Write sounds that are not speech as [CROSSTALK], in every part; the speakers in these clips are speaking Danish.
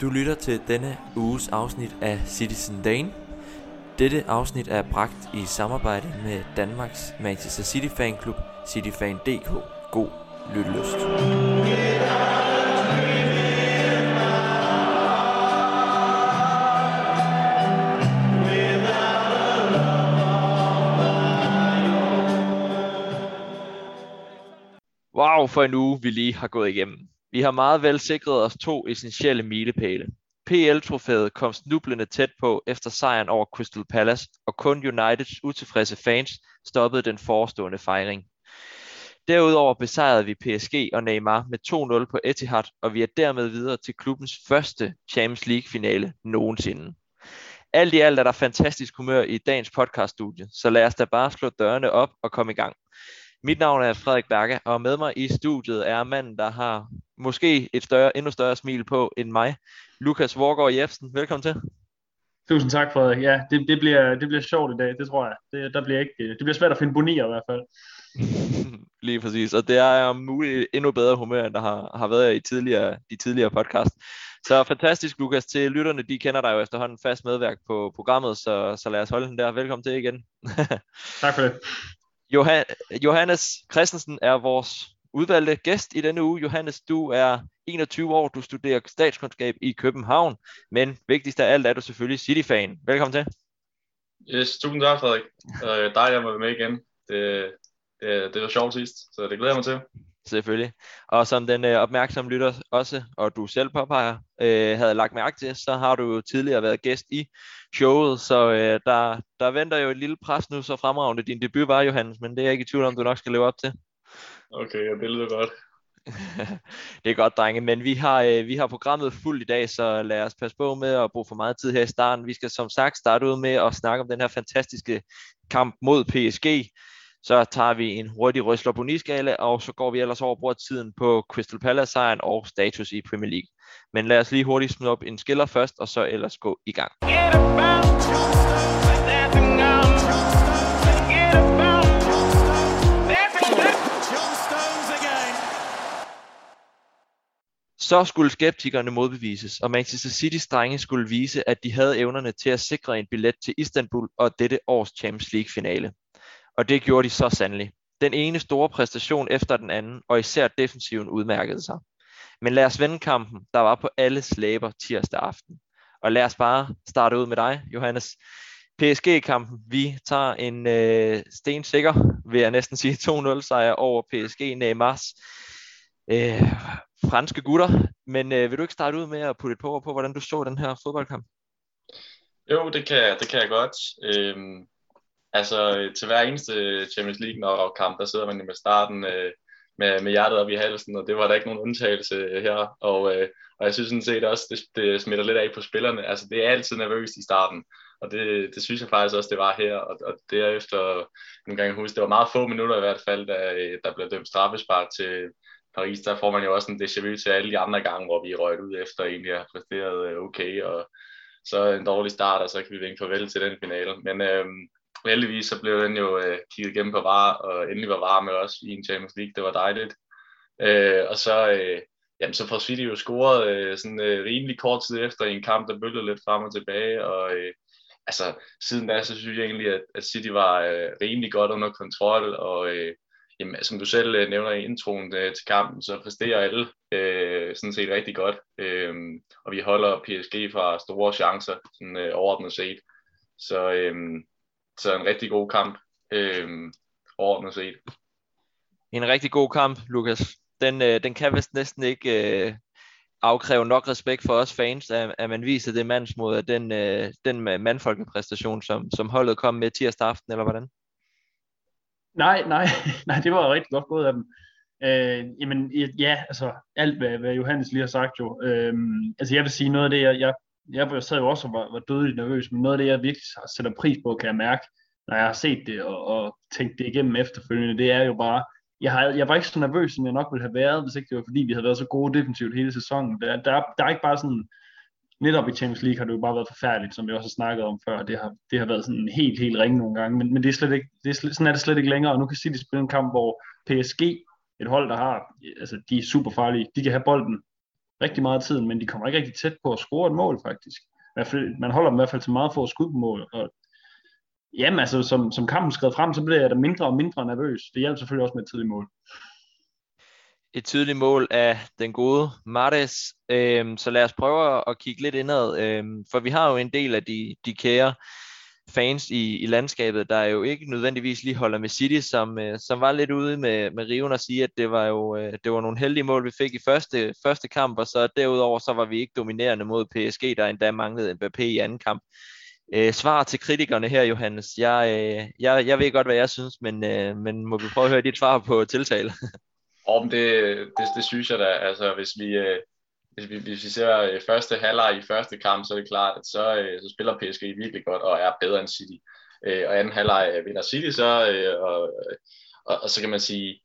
Du lytter til denne uges afsnit af Citizen Dane. Dette afsnit er bragt i samarbejde med Danmarks Manchester City Fanklub, cityfan.dk. God lyttelyst. Wow, for en uge vi lige har gået igennem. Vi har meget vel sikret os to essentielle milepæle. PL-trofæet kom snublende tæt på efter sejren over Crystal Palace, og kun Uniteds utilfredse fans stoppede den forestående fejring. Derudover besejrede vi PSG og Neymar med 2-0 på Etihad, og vi er dermed videre til klubbens første Champions League-finale nogensinde. Alt i alt er der fantastisk humør i dagens podcaststudie, så lad os da bare slå dørene op og komme i gang. Mit navn er Frederik Berge, og med mig i studiet er manden, der har måske et større, endnu større smil på end mig. Lukas Vorgård Jebsen, velkommen til. Tusind tak, Frederik. Ja, det, det, bliver, det bliver sjovt i dag, det tror jeg. Det, der bliver ikke, det bliver svært at finde bonier i hvert fald. [LAUGHS] Lige præcis, og det er om muligt endnu bedre humør, end der har, har været i tidligere, de tidligere podcast. Så fantastisk, Lukas. Til lytterne, de kender dig jo efterhånden fast medværk på programmet, så, så lad os holde den der. Velkommen til igen. [LAUGHS] tak for det. Johan, Johannes Christensen er vores udvalgte gæst i denne uge. Johannes, du er 21 år, du studerer statskundskab i København, men vigtigst af alt er du selvfølgelig City-fan. Velkommen til. Yes, tusind tak, Frederik. Uh, dejligt at være med igen. Det, det, det var sjovt sidst, så det glæder jeg mig til. Selvfølgelig. Og som den øh, opmærksomme lytter også, og du selv påpeger, øh, havde lagt mærke til, så har du jo tidligere været gæst i showet, så øh, der, der venter jo et lille pres nu, så fremragende din debut var, Johannes, men det er jeg ikke i tvivl om, du nok skal leve op til. Okay, ja, det lyder godt. [LAUGHS] det er godt, drenge, men vi har, øh, vi har programmet fuldt i dag, så lad os passe på med at bruge for meget tid her i starten. Vi skal som sagt starte ud med at snakke om den her fantastiske kamp mod PSG. Så tager vi en hurtig røsler skala og så går vi ellers over bruger tiden på Crystal Palace sejren og status i Premier League. Men lad os lige hurtigt smide op en skiller først, og så ellers gå i gang. Så skulle skeptikerne modbevises, og Manchester Citys drenge skulle vise, at de havde evnerne til at sikre en billet til Istanbul og dette års Champions League finale. Og det gjorde de så sandelig. Den ene store præstation efter den anden, og især defensiven udmærkede sig. Men lad os vende kampen, der var på alle slæber tirsdag aften. Og lad os bare starte ud med dig, Johannes. PSG-kampen, vi tager en øh, stensikker, vil jeg næsten sige, 2-0 sejr over PSG Neymars øh, franske gutter. Men øh, vil du ikke starte ud med at putte et på på, hvordan du så den her fodboldkamp? Jo, det kan, det kan jeg godt. Øhm, altså, øh, til hver eneste Champions League-kamp, der sidder man med starten øh, med, med hjertet op i halsen, og det var der ikke nogen undtagelse her. Og, øh, og jeg synes sådan set også, det, det smitter lidt af på spillerne. Altså, det er altid nervøst i starten, og det, det synes jeg faktisk også, det var her. Og, og derefter, nu kan jeg huske, det var meget få minutter i hvert fald, da der blev dømt straffespark til Paris, der får man jo også en déjà vu til alle de andre gange, hvor vi røget ud efter egentlig har præsteret øh, okay, og så en dårlig start, og så kan vi vinke farvel til den finale. Men øhm, heldigvis så blev den jo øh, kigget igennem på var, og endelig var var med os i en Champions League. Det var dejligt. Øh, og så, øh, jamen, så får City jo scoret øh, sådan øh, rimelig kort tid efter i en kamp, der bølgede lidt frem og tilbage. Og øh, altså, siden da, så synes jeg egentlig, at, at City var øh, rimelig godt under kontrol, og øh, jamen, altså, som du selv øh, nævner i introen øh, til kampen, så præsterer alle øh, sådan set rigtig godt. Øh, og vi holder PSG fra store chancer, sådan øh, overordnet set. Så, øh, så en rigtig god kamp, øh, overordnet set. En rigtig god kamp, Lukas. Den, øh, den kan vist næsten ikke øh, afkræve nok respekt for os fans, at, at man viser det mandsmod af den, øh, den mandfolkepræstation, som, som holdet kom med tirsdag aften, eller hvordan? Nej, nej, [LAUGHS] nej, det var rigtig godt gået af dem. Øh, jamen, ja, altså, alt hvad, hvad Johannes lige har sagt jo. Øh, altså, jeg vil sige, noget af det, jeg, jeg, jeg sad jo også og var, var dødelig nervøs, men noget af det, jeg virkelig sætter pris på, kan jeg mærke, når jeg har set det og, og tænkt det igennem efterfølgende, det er jo bare, jeg, har, jeg var ikke så nervøs, som jeg nok ville have været, hvis ikke det var fordi, vi havde været så gode defensivt hele sæsonen. Der, der, der er ikke bare sådan, netop i Champions League har det jo bare været forfærdeligt, som vi også har snakket om før. Det har, det har været sådan helt, helt ringe nogle gange, men, men det er slet ikke, det er slet, sådan er det slet ikke længere, og nu kan City spille en kamp, hvor PSG, et hold, der har, altså de er super farlige, de kan have bolden rigtig meget af tiden, men de kommer ikke rigtig tæt på at score et mål faktisk. I man holder dem i hvert fald til meget få skud på mål, og jamen altså, som, som kampen skred frem, så blev jeg da mindre og mindre nervøs. Det hjalp selvfølgelig også med et tidligt mål et tydeligt mål af den gode Martes. Øhm, så lad os prøve at kigge lidt indad, øhm, for vi har jo en del af de, de kære fans i, i landskabet, der jo ikke nødvendigvis lige holder med City, som, øh, som var lidt ude med, med riven og sige, at det var jo øh, det var nogle heldige mål, vi fik i første, første kamp, og så derudover så var vi ikke dominerende mod PSG, der endda manglede Mbappé i anden kamp. Øh, svar til kritikerne her, Johannes. Jeg, øh, jeg, jeg ved godt, hvad jeg synes, men, øh, men må vi prøve at høre dit svar på tiltale? Om det, det, det synes jeg da, altså hvis vi, øh, hvis vi, hvis vi ser øh, første halvleg i første kamp, så er det klart, at så, øh, så spiller PSG virkelig godt og er bedre end City. Øh, og anden halvleg øh, vinder City så, øh, og, og, og så kan man sige,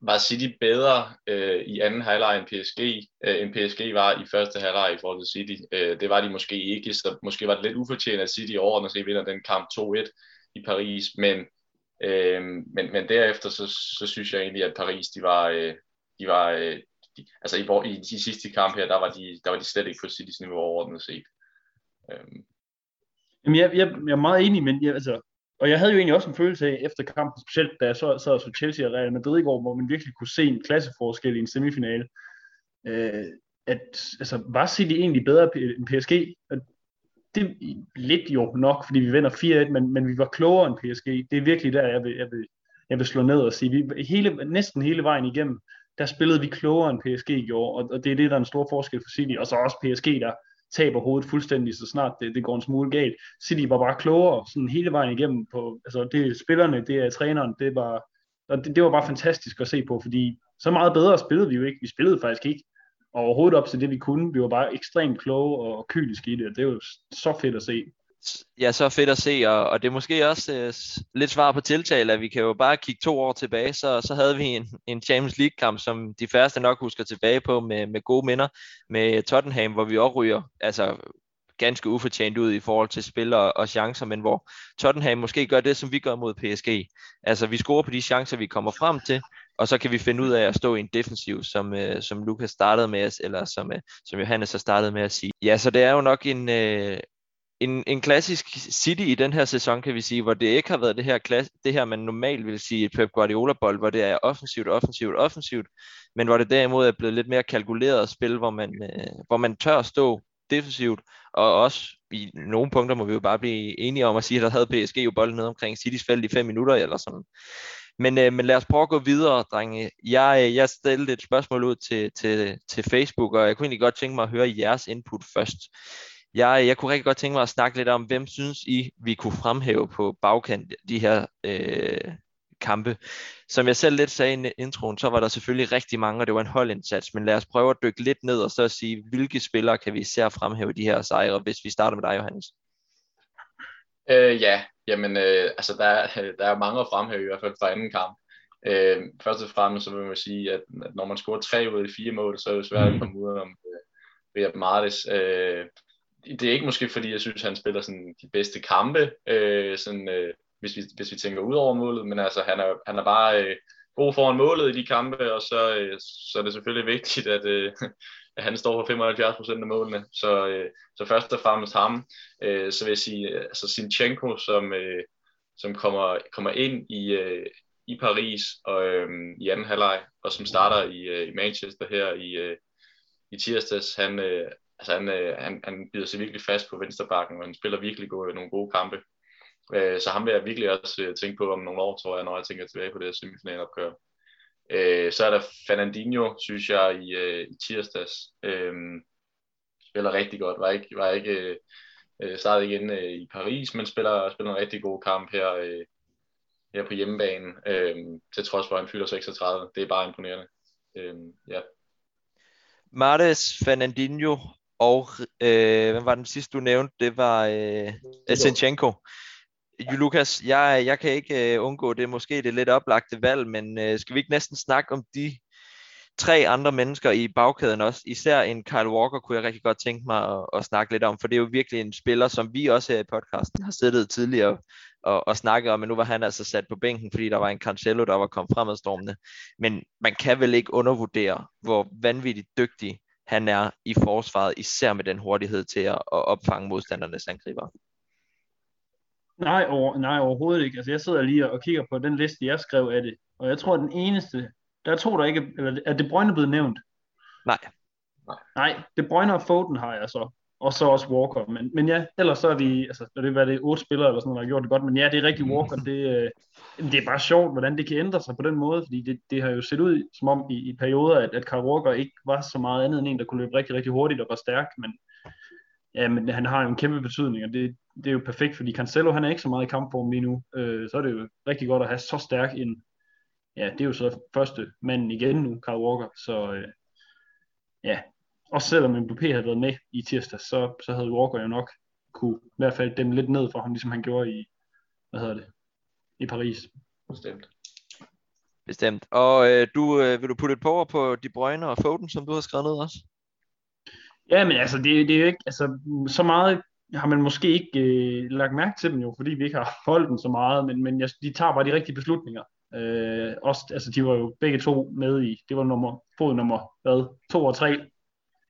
var City bedre øh, i anden halvleg end PSG, øh, end PSG var i første halvleg i forhold til City. Øh, det var de måske ikke, så måske var det lidt ufortjent, at City overordnet set vinder den kamp 2-1 i Paris, men Øh, men, men derefter, så, så synes jeg egentlig, at Paris, de var, øh, de var øh, de, altså i, i de sidste kampe her, der var de, der var de slet ikke på Citys niveau overordnet set. Øhm. Jamen, jeg, jeg, jeg er meget enig, men jeg, altså, og jeg havde jo egentlig også en følelse af efter kampen, specielt da jeg så, så, så Chelsea og Real Madrid i går, hvor man virkelig kunne se en klasseforskel i en semifinale. Øh, at altså, var City egentlig bedre end PSG? Og det er lidt jo nok, fordi vi vinder 4-1, men, men vi var klogere end PSG. Det er virkelig der, jeg vil, jeg vil, jeg vil slå ned og sige, vi, hele, næsten hele vejen igennem, der spillede vi klogere end PSG gjorde, og, og det er det, der er en stor forskel for City, og så også PSG, der taber hovedet fuldstændig, så snart det, det går en smule galt. City var bare klogere sådan hele vejen igennem. På, altså det er spillerne, det er træneren, det var, og det, det var bare fantastisk at se på, fordi så meget bedre spillede vi jo ikke. Vi spillede faktisk ikke overhovedet op til det, vi kunne. Vi var bare ekstremt kloge og kyniske i det, og det er jo så fedt at se. Ja, så fedt at se, og, og det er måske også øh, lidt svar på tiltale, at vi kan jo bare kigge to år tilbage, så, så havde vi en, en Champions League-kamp, som de færreste nok husker tilbage på med, med gode minder, med Tottenham, hvor vi også ryger altså, ganske ufortjent ud i forhold til spil og, og chancer, men hvor Tottenham måske gør det, som vi gør mod PSG. Altså, vi scorer på de chancer, vi kommer frem til, og så kan vi finde ud af at stå i en defensiv, som, øh, som Lukas startede med, eller som, øh, som Johannes har startet med at sige. Ja, så det er jo nok en, øh, en, en klassisk City i den her sæson, kan vi sige, hvor det ikke har været det her, klass, det her man normalt vil sige Pep Guardiola-bold, hvor det er offensivt, offensivt, offensivt, men hvor det derimod er blevet lidt mere kalkuleret spil, hvor man, øh, hvor man tør at stå defensivt, og også i nogle punkter må vi jo bare blive enige om at sige, at der havde PSG jo bolden ned omkring Citys felt i fem minutter eller sådan. Men, øh, men lad os prøve at gå videre, drenge. Jeg, øh, jeg stillede et spørgsmål ud til, til, til Facebook, og jeg kunne egentlig godt tænke mig at høre jeres input først. Jeg, jeg kunne rigtig godt tænke mig at snakke lidt om, hvem synes I, vi kunne fremhæve på bagkant de her øh, kampe. Som jeg selv lidt sagde i introen, så var der selvfølgelig rigtig mange, og det var en holdindsats, men lad os prøve at dykke lidt ned og så sige, hvilke spillere kan vi især fremhæve de her sejre, hvis vi starter med dig, Johannes? Øh, ja, jamen, øh, altså der, [LAUGHS] der er mange at fremhæve, i hvert fald fra anden kamp. Øh, først og fremmest så vil man sige, at, når man scorer tre ud af fire mål, så er det svært at komme ud om øh, Riyad Mahrez. Øh, det er ikke måske fordi, jeg synes, han spiller sådan de bedste kampe, øh, sådan, øh, hvis, vi, hvis vi tænker ud over målet, men altså han er, han er bare øh, god foran målet i de kampe, og så, øh, så er det selvfølgelig vigtigt, at, øh, [LAUGHS] at han står for 75% af målene. Så, øh, så først og fremmest ham. Øh, så vil jeg sige, øh, altså Sinchenko, som, øh, som kommer, kommer ind i, øh, i Paris og, øh, i anden halvleg, og som starter i, øh, i Manchester her i, øh, i tirsdags. Han, øh, altså han, øh, han, han bider sig virkelig fast på vensterbakken, og han spiller virkelig gode, nogle gode kampe. Øh, så ham vil jeg virkelig også øh, tænke på om nogle år, tror jeg, når jeg tænker tilbage på det semifinalopgør. Øh, så er der Fernandinho, synes jeg, i, øh, i tirsdags. Øh, spiller rigtig godt. Var ikke, var ikke øh, øh startet igen øh, i Paris, men spiller, spiller en rigtig god kamp her, øh, her på hjemmebane. Øh, til trods for, at han fylder 36. Det er bare imponerende. Øh, ja. Martes, Fernandinho og øh, hvem var den sidste, du nævnte? Det var øh, Sinchenko. Lukas, jeg, jeg kan ikke uh, undgå det. Måske det lidt oplagte valg, men uh, skal vi ikke næsten snakke om de tre andre mennesker i bagkæden også? Især en Kyle Walker kunne jeg rigtig godt tænke mig at, at snakke lidt om, for det er jo virkelig en spiller, som vi også her i podcasten har siddet tidligere og, og snakket om, men nu var han altså sat på bænken, fordi der var en Cancelo, der var kommet fremadstormende. Men man kan vel ikke undervurdere, hvor vanvittigt dygtig han er i forsvaret, især med den hurtighed til at, at opfange modstandernes angriber. Nej, over, nej, overhovedet ikke. Altså, jeg sidder lige og kigger på den liste, jeg skrev af det, og jeg tror, at den eneste, der er to, der ikke, eller er det Brøgne blevet nævnt? Nej. Nej, det Brøgne og Foden har jeg så og så også Walker. Men, men ja, ellers så er vi, altså, det er det otte spillere eller sådan noget, der har gjort det godt, men ja, det er rigtig Walker, det, øh, det er bare sjovt, hvordan det kan ændre sig på den måde, fordi det, det har jo set ud som om i, i perioder, at, at Kyle Walker ikke var så meget andet end en, der kunne løbe rigtig, rigtig hurtigt og var stærk, men, ja, men han har jo en kæmpe betydning, og det, det er jo perfekt, fordi Cancelo, han er ikke så meget i kampform lige nu, øh, så er det jo rigtig godt at have så stærk en, ja, det er jo så første manden igen nu, Kyle Walker, så øh, ja, også selvom MBP havde været med i tirsdag, så, så havde Walker jo nok kunne i hvert fald dem lidt ned for ham, ligesom han gjorde i, hvad hedder det, i Paris. Bestemt. Bestemt. Og øh, du, øh, vil du putte et på over på De Bruyne og Foden, som du har skrevet ned også? Ja, men altså, det, det er jo ikke, altså, så meget har man måske ikke øh, lagt mærke til dem jo, fordi vi ikke har [LAUGHS] holdt dem så meget, men, men jeg, de tager bare de rigtige beslutninger. Øh, også, altså, de var jo begge to med i, det var nummer, fod nummer, hvad, to og tre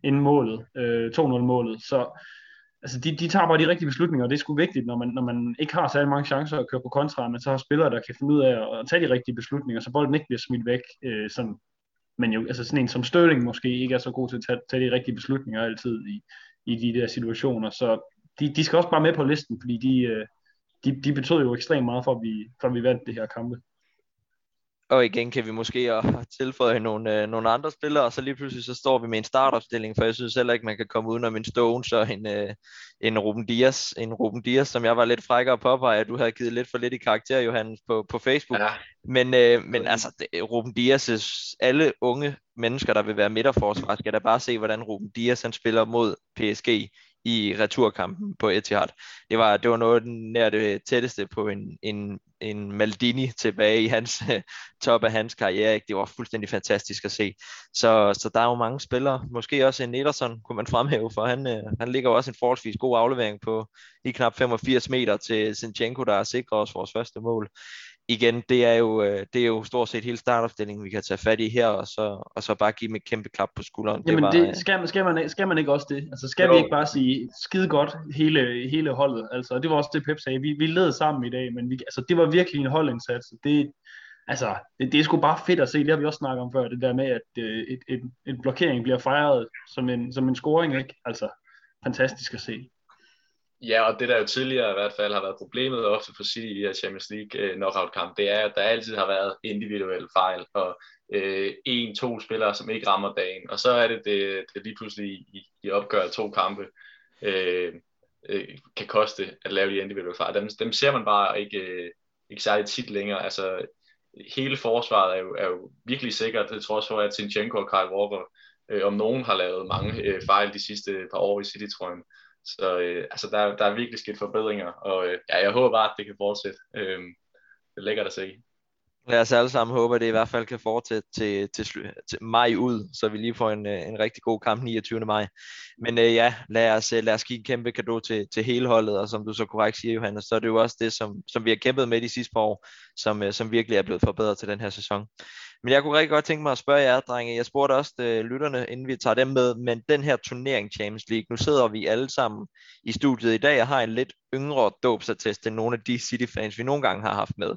inden målet, øh, 2-0-målet. Så altså, de, de tager bare de rigtige beslutninger, og det er sgu vigtigt, når man, når man ikke har særlig mange chancer at køre på kontra, men så har spillere, der kan finde ud af at tage de rigtige beslutninger, så bolden ikke bliver smidt væk. Øh, sådan, men jo, altså sådan en som Støvling måske ikke er så god til at tage, tage de rigtige beslutninger altid i, i de der situationer. Så de, de skal også bare med på listen, fordi de, øh, de, de betød jo ekstremt meget for, at vi, for at vi vandt det her kampe. Og igen kan vi måske [LAUGHS] tilføje nogle, øh, nogle andre spillere, og så lige pludselig så står vi med en startopstilling, for jeg synes heller ikke, man kan komme uden om en Stones og en, øh, en Ruben Dias, en Ruben Dias, som jeg var lidt frækker på at du havde givet lidt for lidt i karakter, Johannes, på, på Facebook. Ja. Men, øh, men altså, det, Ruben Dias' alle unge mennesker, der vil være midterforsvar, skal da bare se, hvordan Ruben Dias han spiller mod PSG i returkampen på Etihad. Det var, det var noget nær det tætteste på en, en, en Maldini tilbage i hans øh, top af hans karriere. Ikke? Det var fuldstændig fantastisk at se. Så, så der er jo mange spillere. Måske også en Ederson kunne man fremhæve, for han, øh, han ligger også en forholdsvis god aflevering på i knap 85 meter til Sinchenko, der sikrer sikret os vores første mål igen, det er, jo, øh, det er jo stort set hele startopstillingen, vi kan tage fat i her, og så, og så bare give dem et kæmpe klap på skulderen. Jamen, det, var, det skal, man, skal, man, skal man ikke også det? Altså, skal jo. vi ikke bare sige skide godt hele, hele holdet? Altså, det var også det, Pep sagde. Vi, vi led sammen i dag, men vi, altså, det var virkelig en holdindsats. Det, altså, det, det er sgu bare fedt at se. Det har vi også snakket om før, det der med, at øh, et, et, et blokering bliver fejret som en, som en scoring, ikke? Altså, fantastisk at se. Ja, og det der jo tidligere i hvert fald har været problemet ofte for City i her Champions League øh, knockout-kamp, det er, at der altid har været individuelle fejl, og øh, en, to spillere, som ikke rammer dagen, og så er det, det, det lige pludselig i, i opgør to kampe, øh, øh, kan koste at lave de individuelle fejl. Dem, dem ser man bare ikke, øh, ikke særlig tit længere. Altså, hele forsvaret er jo, er jo virkelig sikkert, det tror jeg, at Sinchenko og Kyle Walker, øh, om nogen har lavet mange øh, fejl de sidste par år i City-trøjen. Så øh, altså, der, der er virkelig sket forbedringer, og øh, ja, jeg håber bare, at det kan fortsætte. Øh, det er lækkert at se. Lad os alle sammen håbe, at det i hvert fald kan fortsætte til, til, til maj ud, så vi lige får en, øh, en rigtig god kamp 29. maj. Men øh, ja, lad os, øh, lad os give en kæmpe gave til, til hele holdet, og som du så korrekt siger, Johannes, så er det jo også det, som, som vi har kæmpet med de sidste par år, som, øh, som virkelig er blevet forbedret til den her sæson. Men jeg kunne rigtig godt tænke mig at spørge jer, drenge. Jeg spurgte også de, lytterne, inden vi tager dem med, men den her turnering Champions League, nu sidder vi alle sammen i studiet i dag og har en lidt yngre dåbsattest end nogle af de City-fans, vi nogle gange har haft med.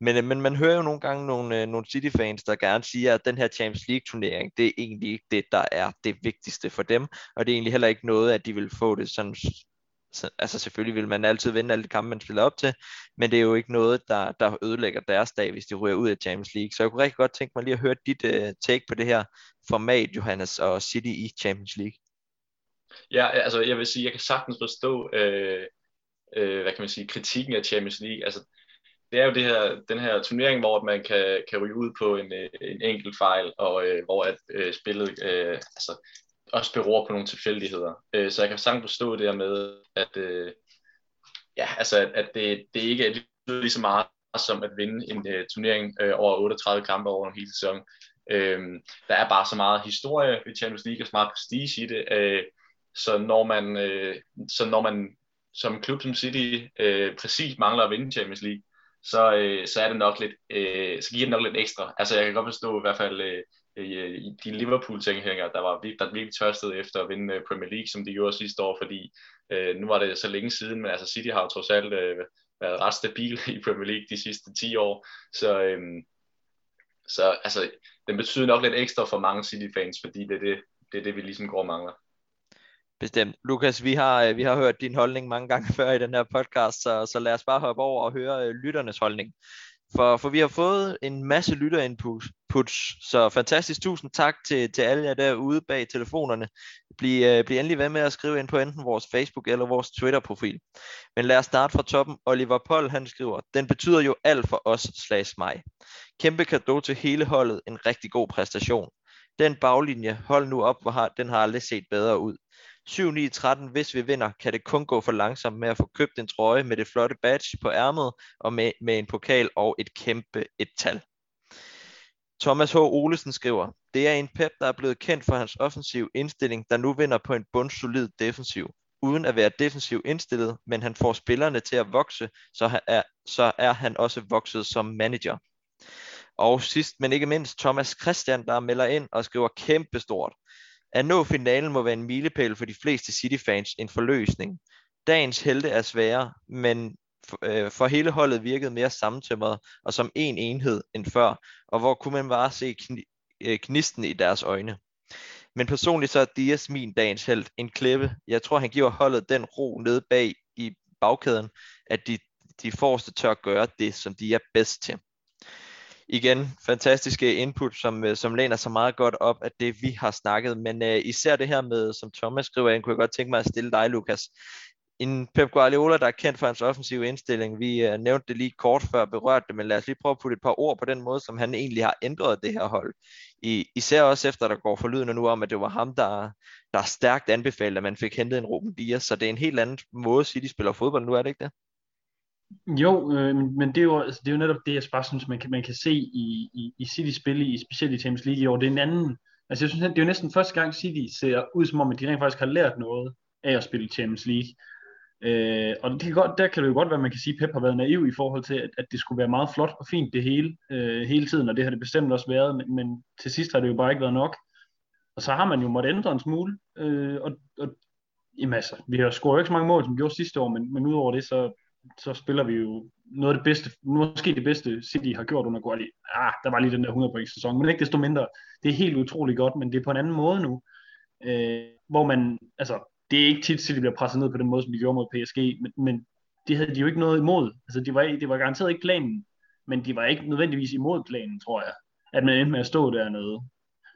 Men, øh, men man hører jo nogle gange nogle, øh, nogle City-fans, der gerne siger, at den her Champions League-turnering, det er egentlig ikke det, der er det vigtigste for dem, og det er egentlig heller ikke noget, at de vil få det sådan så, altså selvfølgelig vil man altid vinde alle de kampe, man spiller op til, men det er jo ikke noget, der, der ødelægger deres dag, hvis de ryger ud af Champions League. Så jeg kunne rigtig godt tænke mig lige at høre dit uh, take på det her format, Johannes, og City i Champions League. Ja, altså jeg vil sige, jeg kan sagtens forstå, øh, øh, hvad kan man sige, kritikken af Champions League. Altså, det er jo det her, den her turnering, hvor man kan, kan ryge ud på en, øh, en enkelt fejl, og øh, hvor at øh, spillet øh, altså, også beror på nogle tilfældigheder. Øh, så jeg kan sagtens forstå det her med, at, øh, ja, altså, at, at det, det ikke er lige så meget som at vinde en øh, turnering øh, over 38 kampe over en hel sæson. Øh, der er bare så meget historie i Champions League og så meget prestige i det, Øh, så når man, øh, så når man som klub som City øh, præcis mangler at vinde Champions League, så, øh, så er det nok lidt, øh, så giver det nok lidt ekstra. Altså jeg kan godt forstå i hvert fald øh, Øh, de Liverpool-tilhængere, der var der virkelig tørstede efter at vinde øh, Premier League, som de gjorde sidste år, fordi øh, nu var det så længe siden, men altså City har jo trods alt øh, været ret stabil [LAUGHS] i Premier League de sidste 10 år, så, øh, så altså, den betyder nok lidt ekstra for mange City-fans, fordi det er det, det, er det vi ligesom går og mangler. Bestemt. Lukas, vi har, øh, vi har hørt din holdning mange gange [LAUGHS] før i den her podcast, så, så lad os bare hoppe over og høre øh, lytternes holdning. For, for vi har fået en masse Puts. så fantastisk tusind tak til, til alle jer derude bag telefonerne. Bliv, øh, bliv endelig ved med at skrive ind på enten vores Facebook eller vores Twitter-profil. Men lad os starte fra toppen. Oliver Poll han skriver, den betyder jo alt for os slags mig. Kæmpe kado til hele holdet, en rigtig god præstation. Den baglinje, hold nu op, hvor har, den har aldrig set bedre ud. 7-9-13, hvis vi vinder, kan det kun gå for langsomt med at få købt en trøje med det flotte badge på ærmet og med, med en pokal og et kæmpe et tal. Thomas H. Olesen skriver, det er en pep, der er blevet kendt for hans offensiv indstilling, der nu vinder på en bundsolid defensiv. Uden at være defensiv indstillet, men han får spillerne til at vokse, så er, så er han også vokset som manager. Og sidst, men ikke mindst, Thomas Christian, der melder ind og skriver kæmpestort. At nå finalen må være en milepæl for de fleste City-fans, en forløsning. Dagens helte er svære, men øh, for hele holdet virkede mere sammentømret og som en enhed end før, og hvor kunne man bare se øh, knisten i deres øjne. Men personligt så er Dias min dagens held en klippe. Jeg tror, han giver holdet den ro nede bag i bagkæden, at de, de forreste tør gøre det, som de er bedst til igen, fantastiske input, som, øh, som læner sig meget godt op af det, vi har snakket. Men uh, især det her med, som Thomas skriver ind, kunne jeg godt tænke mig at stille dig, Lukas. En Pep Guardiola, der er kendt for hans offensive indstilling. Vi uh, nævnte det lige kort før berørt det, men lad os lige prøve at putte et par ord på den måde, som han egentlig har ændret det her hold. I, især også efter, der går forlydende nu om, at det var ham, der, der stærkt anbefalede, at man fik hentet en Ruben Dias. Så det er en helt anden måde, City spiller fodbold nu, er det ikke det? Jo, øh, men det er jo, altså, det er jo netop det, jeg bare synes, man kan, man kan se i, i, i City spil, i, specielt i Champions League i år. Det er en anden, altså jeg synes, det er jo næsten første gang City ser ud som om, at de rent faktisk har lært noget af at spille Champions League. Øh, og det kan godt, der kan det jo godt være, at man kan sige, at Pep har været naiv i forhold til, at, at det skulle være meget flot og fint det hele, øh, hele tiden, og det har det bestemt også været, men, men til sidst har det jo bare ikke været nok. Og så har man jo måttet ændre en smule, øh, og, og jamen altså, vi har scoret ikke så mange mål, som vi gjorde sidste år, men, men udover det, så, så spiller vi jo noget af det bedste, måske det bedste City har gjort under Guardiola. Ah, der var lige den der 100 point sæson, men ikke desto mindre. Det er helt utroligt godt, men det er på en anden måde nu, øh, hvor man, altså, det er ikke tit, City bliver presset ned på den måde, som de gjorde mod PSG, men, men det havde de jo ikke noget imod. Altså, de var, det var garanteret ikke planen, men de var ikke nødvendigvis imod planen, tror jeg, at man endte med at stå dernede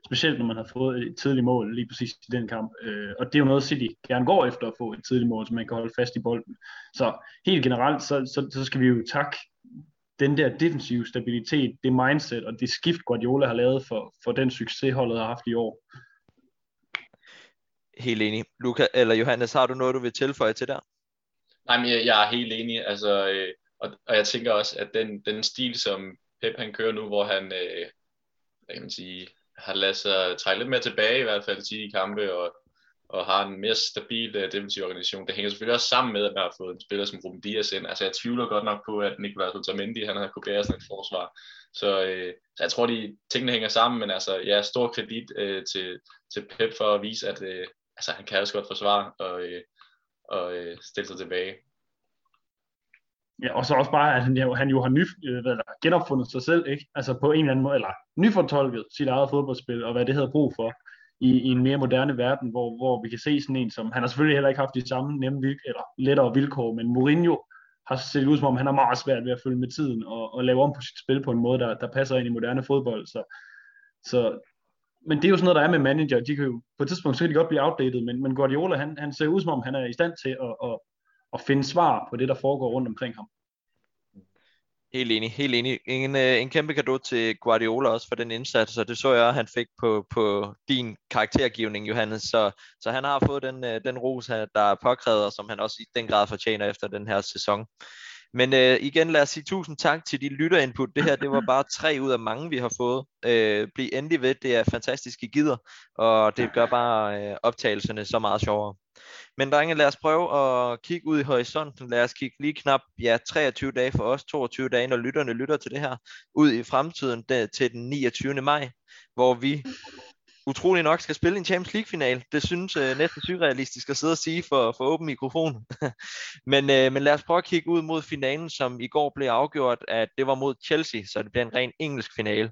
specielt når man har fået et tidligt mål lige præcis i den kamp. Øh, og det er jo noget, City gerne går efter at få et tidligt mål, så man kan holde fast i bolden. Så helt generelt, så, så, så skal vi jo takke den der defensive stabilitet, det mindset og det skift, Guardiola har lavet for, for den succes, holdet har haft i år. Helt enig. Luca, eller Johannes, har du noget, du vil tilføje til der? Nej, men jeg, jeg er helt enig. Altså, øh, og, og jeg tænker også, at den, den stil, som Pep han kører nu, hvor han, øh, hvad kan man sige, har ladet sig trække lidt mere tilbage i hvert fald til de kampe, og, og har en mere stabil øh, defensiv organisation. Det hænger selvfølgelig også sammen med, at man har fået en spiller som Ruben Dias ind. Altså jeg tvivler godt nok på, at Nicolas Otamendi, han har kunne bære sådan et forsvar. Så, øh, så jeg tror, de tingene hænger sammen, men altså, ja, stor kredit øh, til, til Pep for at vise, at øh, altså, han kan også godt forsvare og, øh, og øh, stille sig tilbage. Ja, og så også bare, at han, jo, han jo har ny, øh, eller, genopfundet sig selv, ikke? Altså på en eller anden måde, eller nyfortolket sit eget fodboldspil, og hvad det havde brug for i, i en mere moderne verden, hvor, hvor vi kan se sådan en som, han har selvfølgelig heller ikke haft de samme nemme vilkår, eller lettere vilkår, men Mourinho har set ud som om, han har meget svært ved at følge med tiden, og, og lave om på sit spil på en måde, der, der passer ind i moderne fodbold. Så, så, men det er jo sådan noget, der er med manager. De kan jo, på et tidspunkt, så kan de godt blive outdated, men, men Guardiola, han, han ser ud som om, han er i stand til at, at, at finde svar på det, der foregår rundt omkring ham. Helt enig, helt enig. En, øh, en kæmpe gave til Guardiola også for den indsats, og det så jeg, han fik på, på din karaktergivning, Johannes. Så, så han har fået den, øh, den ros, der er påkrævet, og som han også i den grad fortjener efter den her sæson. Men øh, igen, lad os sige tusind tak til de lytterinput. Det her, det var bare tre ud af mange, vi har fået. Øh, bliv endelig ved, det er fantastisk, I gider, og det gør bare øh, optagelserne så meget sjovere. Men drenge, lad os prøve at kigge ud i horisonten. Lad os kigge lige knap ja, 23 dage for os, 22 dage, når lytterne lytter til det her, ud i fremtiden der, til den 29. maj, hvor vi utrolig nok skal spille en Champions League final. Det synes øh, næsten surrealistisk at sidde og sige for, for åben mikrofon. [LAUGHS] men, øh, men lad os prøve at kigge ud mod finalen, som i går blev afgjort, at det var mod Chelsea, så det bliver en ren engelsk finale.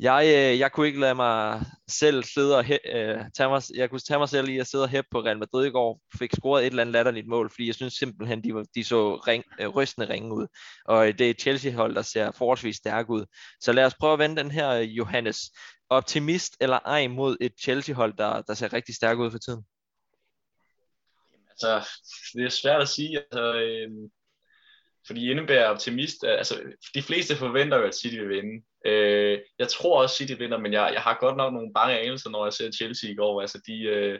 Jeg, øh, jeg kunne ikke lade mig selv sidde og he, øh, tage mig, jeg kunne tage mig selv i at sidde og hæppe på Real Madrid i går, fik scoret et eller andet latterligt mål, fordi jeg synes simpelthen, de, var, de så ring, øh, rystende ringe ud. Og øh, det er Chelsea-hold, der ser forholdsvis stærk ud. Så lad os prøve at vende den her, øh, Johannes optimist eller ej mod et Chelsea-hold, der, der ser rigtig stærkt ud for tiden? Altså, det er svært at sige, altså, øh, fordi indebærer optimist, øh, altså de fleste forventer jo, at City vil vinde. Øh, jeg tror også, City vinder, men jeg, jeg har godt nok nogle bange anelser, når jeg ser Chelsea i går. Altså, de, øh,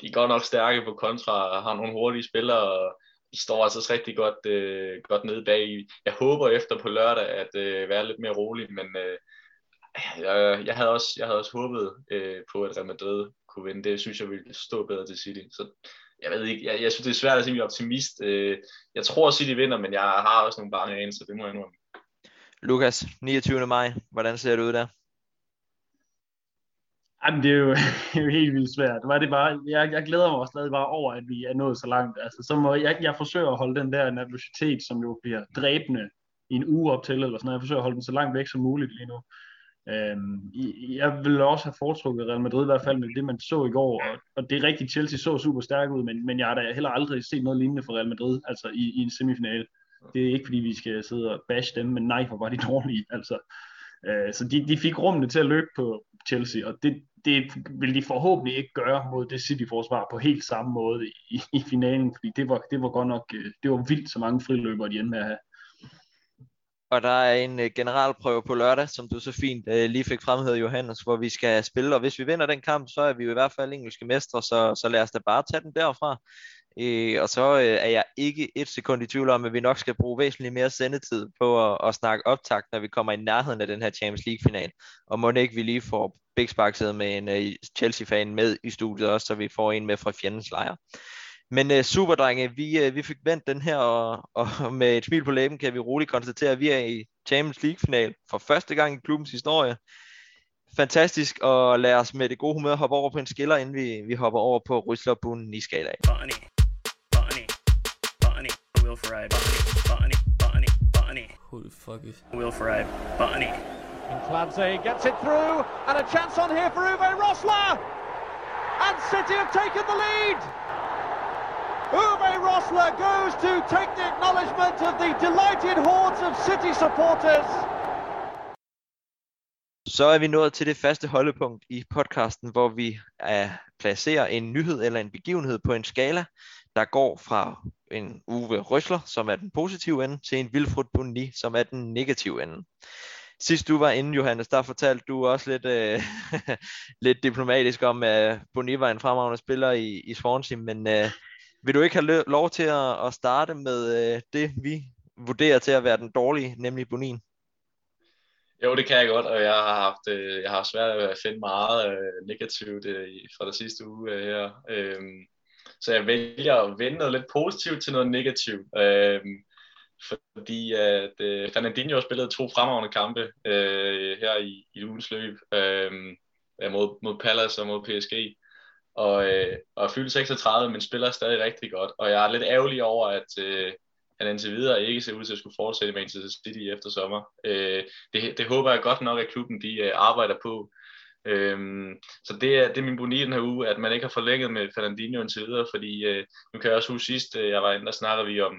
de er godt nok stærke på kontra, har nogle hurtige spillere, og de står altså rigtig godt, øh, godt nede bag. Jeg håber efter på lørdag at øh, være lidt mere rolig, men øh, jeg, jeg, havde også, jeg havde også håbet øh, på, at Real Madrid kunne vinde. Det synes jeg ville stå bedre til City. Så jeg ved ikke, jeg, jeg synes, det er svært at sige, at jeg er optimist. Øh, jeg tror, at City vinder, men jeg har også nogle bange anelser, så det må jeg nu. Lukas, 29. maj, hvordan ser det ud der? Jamen, det er jo, [LAUGHS] det er jo helt vildt svært. Det var det bare, jeg, jeg glæder mig stadig bare over, at vi er nået så langt. Altså, så må jeg, jeg forsøger at holde den der nervøsitet, som jo bliver dræbende i en uge op til, eller sådan noget. Jeg forsøger at holde den så langt væk som muligt lige nu. Øhm, jeg ville også have foretrukket Real Madrid i hvert fald med det, man så i går, og, og det er rigtigt, Chelsea så super stærk ud, men, men jeg har da heller aldrig set noget lignende for Real Madrid, altså i, i en semifinale. Det er ikke fordi, vi skal sidde og bash dem, men nej, hvor var de [LAUGHS] dårlige, altså. Øh, så de, de fik rummene til at løbe på Chelsea, og det, det vil de forhåbentlig ikke gøre mod det City-forsvar på helt samme måde i, i finalen, fordi det var, det var godt nok, øh, det var vildt så mange friløbere, de endte med at have. Og der er en øh, generalprøve på lørdag, som du så fint øh, lige fik fremhævet, Johannes, hvor vi skal spille. Og hvis vi vinder den kamp, så er vi jo i hvert fald engelske mestre, så, så lad os da bare tage den derfra. Øh, og så øh, er jeg ikke et sekund i tvivl om, at vi nok skal bruge væsentligt mere sendetid på at, at snakke optakt, når vi kommer i nærheden af den her Champions League-final. Og må ikke vi lige får Big Spark med en øh, Chelsea-fan med i studiet også, så vi får en med fra fjendens lejr. Men uh, super drenge, vi, uh, vi fik vendt den her, og, og [LAUGHS] med et smil på læben kan vi roligt konstatere, at vi er i Champions League final for første gang i klubbens historie. Fantastisk, og lad os med det gode humør hoppe over på en skiller, inden vi, vi hopper over på Ryslerbunden i skalaen. Bunny, Bunny, Bunny, Will Ferrari, Bunny, Bunny. Who the fuck is? Will Ferrari, Bunny. And Clancy gets it through, and a chance on here for Uwe Rosler! And City have taken the lead! Uwe Rosler goes to take the acknowledgement of the delighted hordes of City supporters. Så er vi nået til det faste holdepunkt i podcasten, hvor vi er, placerer en nyhed eller en begivenhed på en skala, der går fra en Uwe Røsler, som er den positive ende, til en Vilfrud Bundy, som er den negative ende. Sidst du var inde, Johannes, der fortalte du også lidt, øh, [LAUGHS] lidt diplomatisk om, at Boni var en fremragende spiller i, i Swansea, men øh, vil du ikke have lov til at, at starte med øh, det, vi vurderer til at være den dårlige, nemlig Bonin? Jo, det kan jeg godt, og jeg har haft, øh, jeg har svært ved at finde meget øh, negativt øh, fra det sidste uge øh, her. Øh, så jeg vælger at vende noget lidt positivt til noget negativt. Øh, fordi at øh, Fernandinho spillede to fremragende kampe øh, her i, i ugens løb øh, mod, mod Palace og mod PSG og, øh, og fyldt 36, men spiller stadig rigtig godt. Og jeg er lidt ærgerlig over, at øh, han indtil videre ikke ser ud til at skulle fortsætte med Manchester City efter sommer. Øh, det, det håber jeg godt nok, at klubben de øh, arbejder på. Øhm, så det er, det er min boni den her uge, at man ikke har forlænget med Fernandinho indtil videre, fordi øh, nu kan jeg også huske sidst, øh, jeg var inde, der snakkede vi om,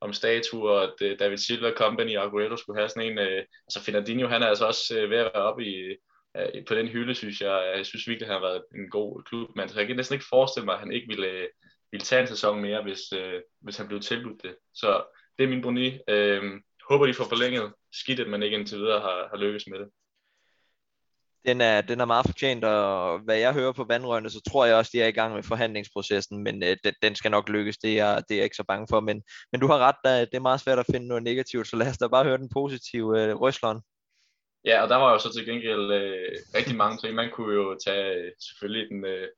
om statuer, at øh, David Silva Company og Aguero skulle have sådan en, øh, altså Fernandinho han er altså også øh, ved at være oppe i, øh, på den hylde, synes jeg. Jeg synes virkelig, han har været en god klub, men altså, jeg kan næsten ikke forestille mig, at han ikke ville, øh, ville tage en sæson mere, hvis, øh, hvis han blev tilbudt det. Så det er min boni. Øh, håber, de får forlænget. Skidt, at man ikke indtil videre har, har lykkes med det. Den er, den er meget fortjent, og hvad jeg hører på vandrørene, så tror jeg også, de er i gang med forhandlingsprocessen, men øh, den, den skal nok lykkes, det er, det er jeg ikke så bange for. Men, men du har ret, da, det er meget svært at finde noget negativt, så lad os da bare høre den positive øh, Røsleren. Ja, og der var jo så til gengæld øh, rigtig mange ting. Man kunne jo tage øh, selvfølgelig den, øh,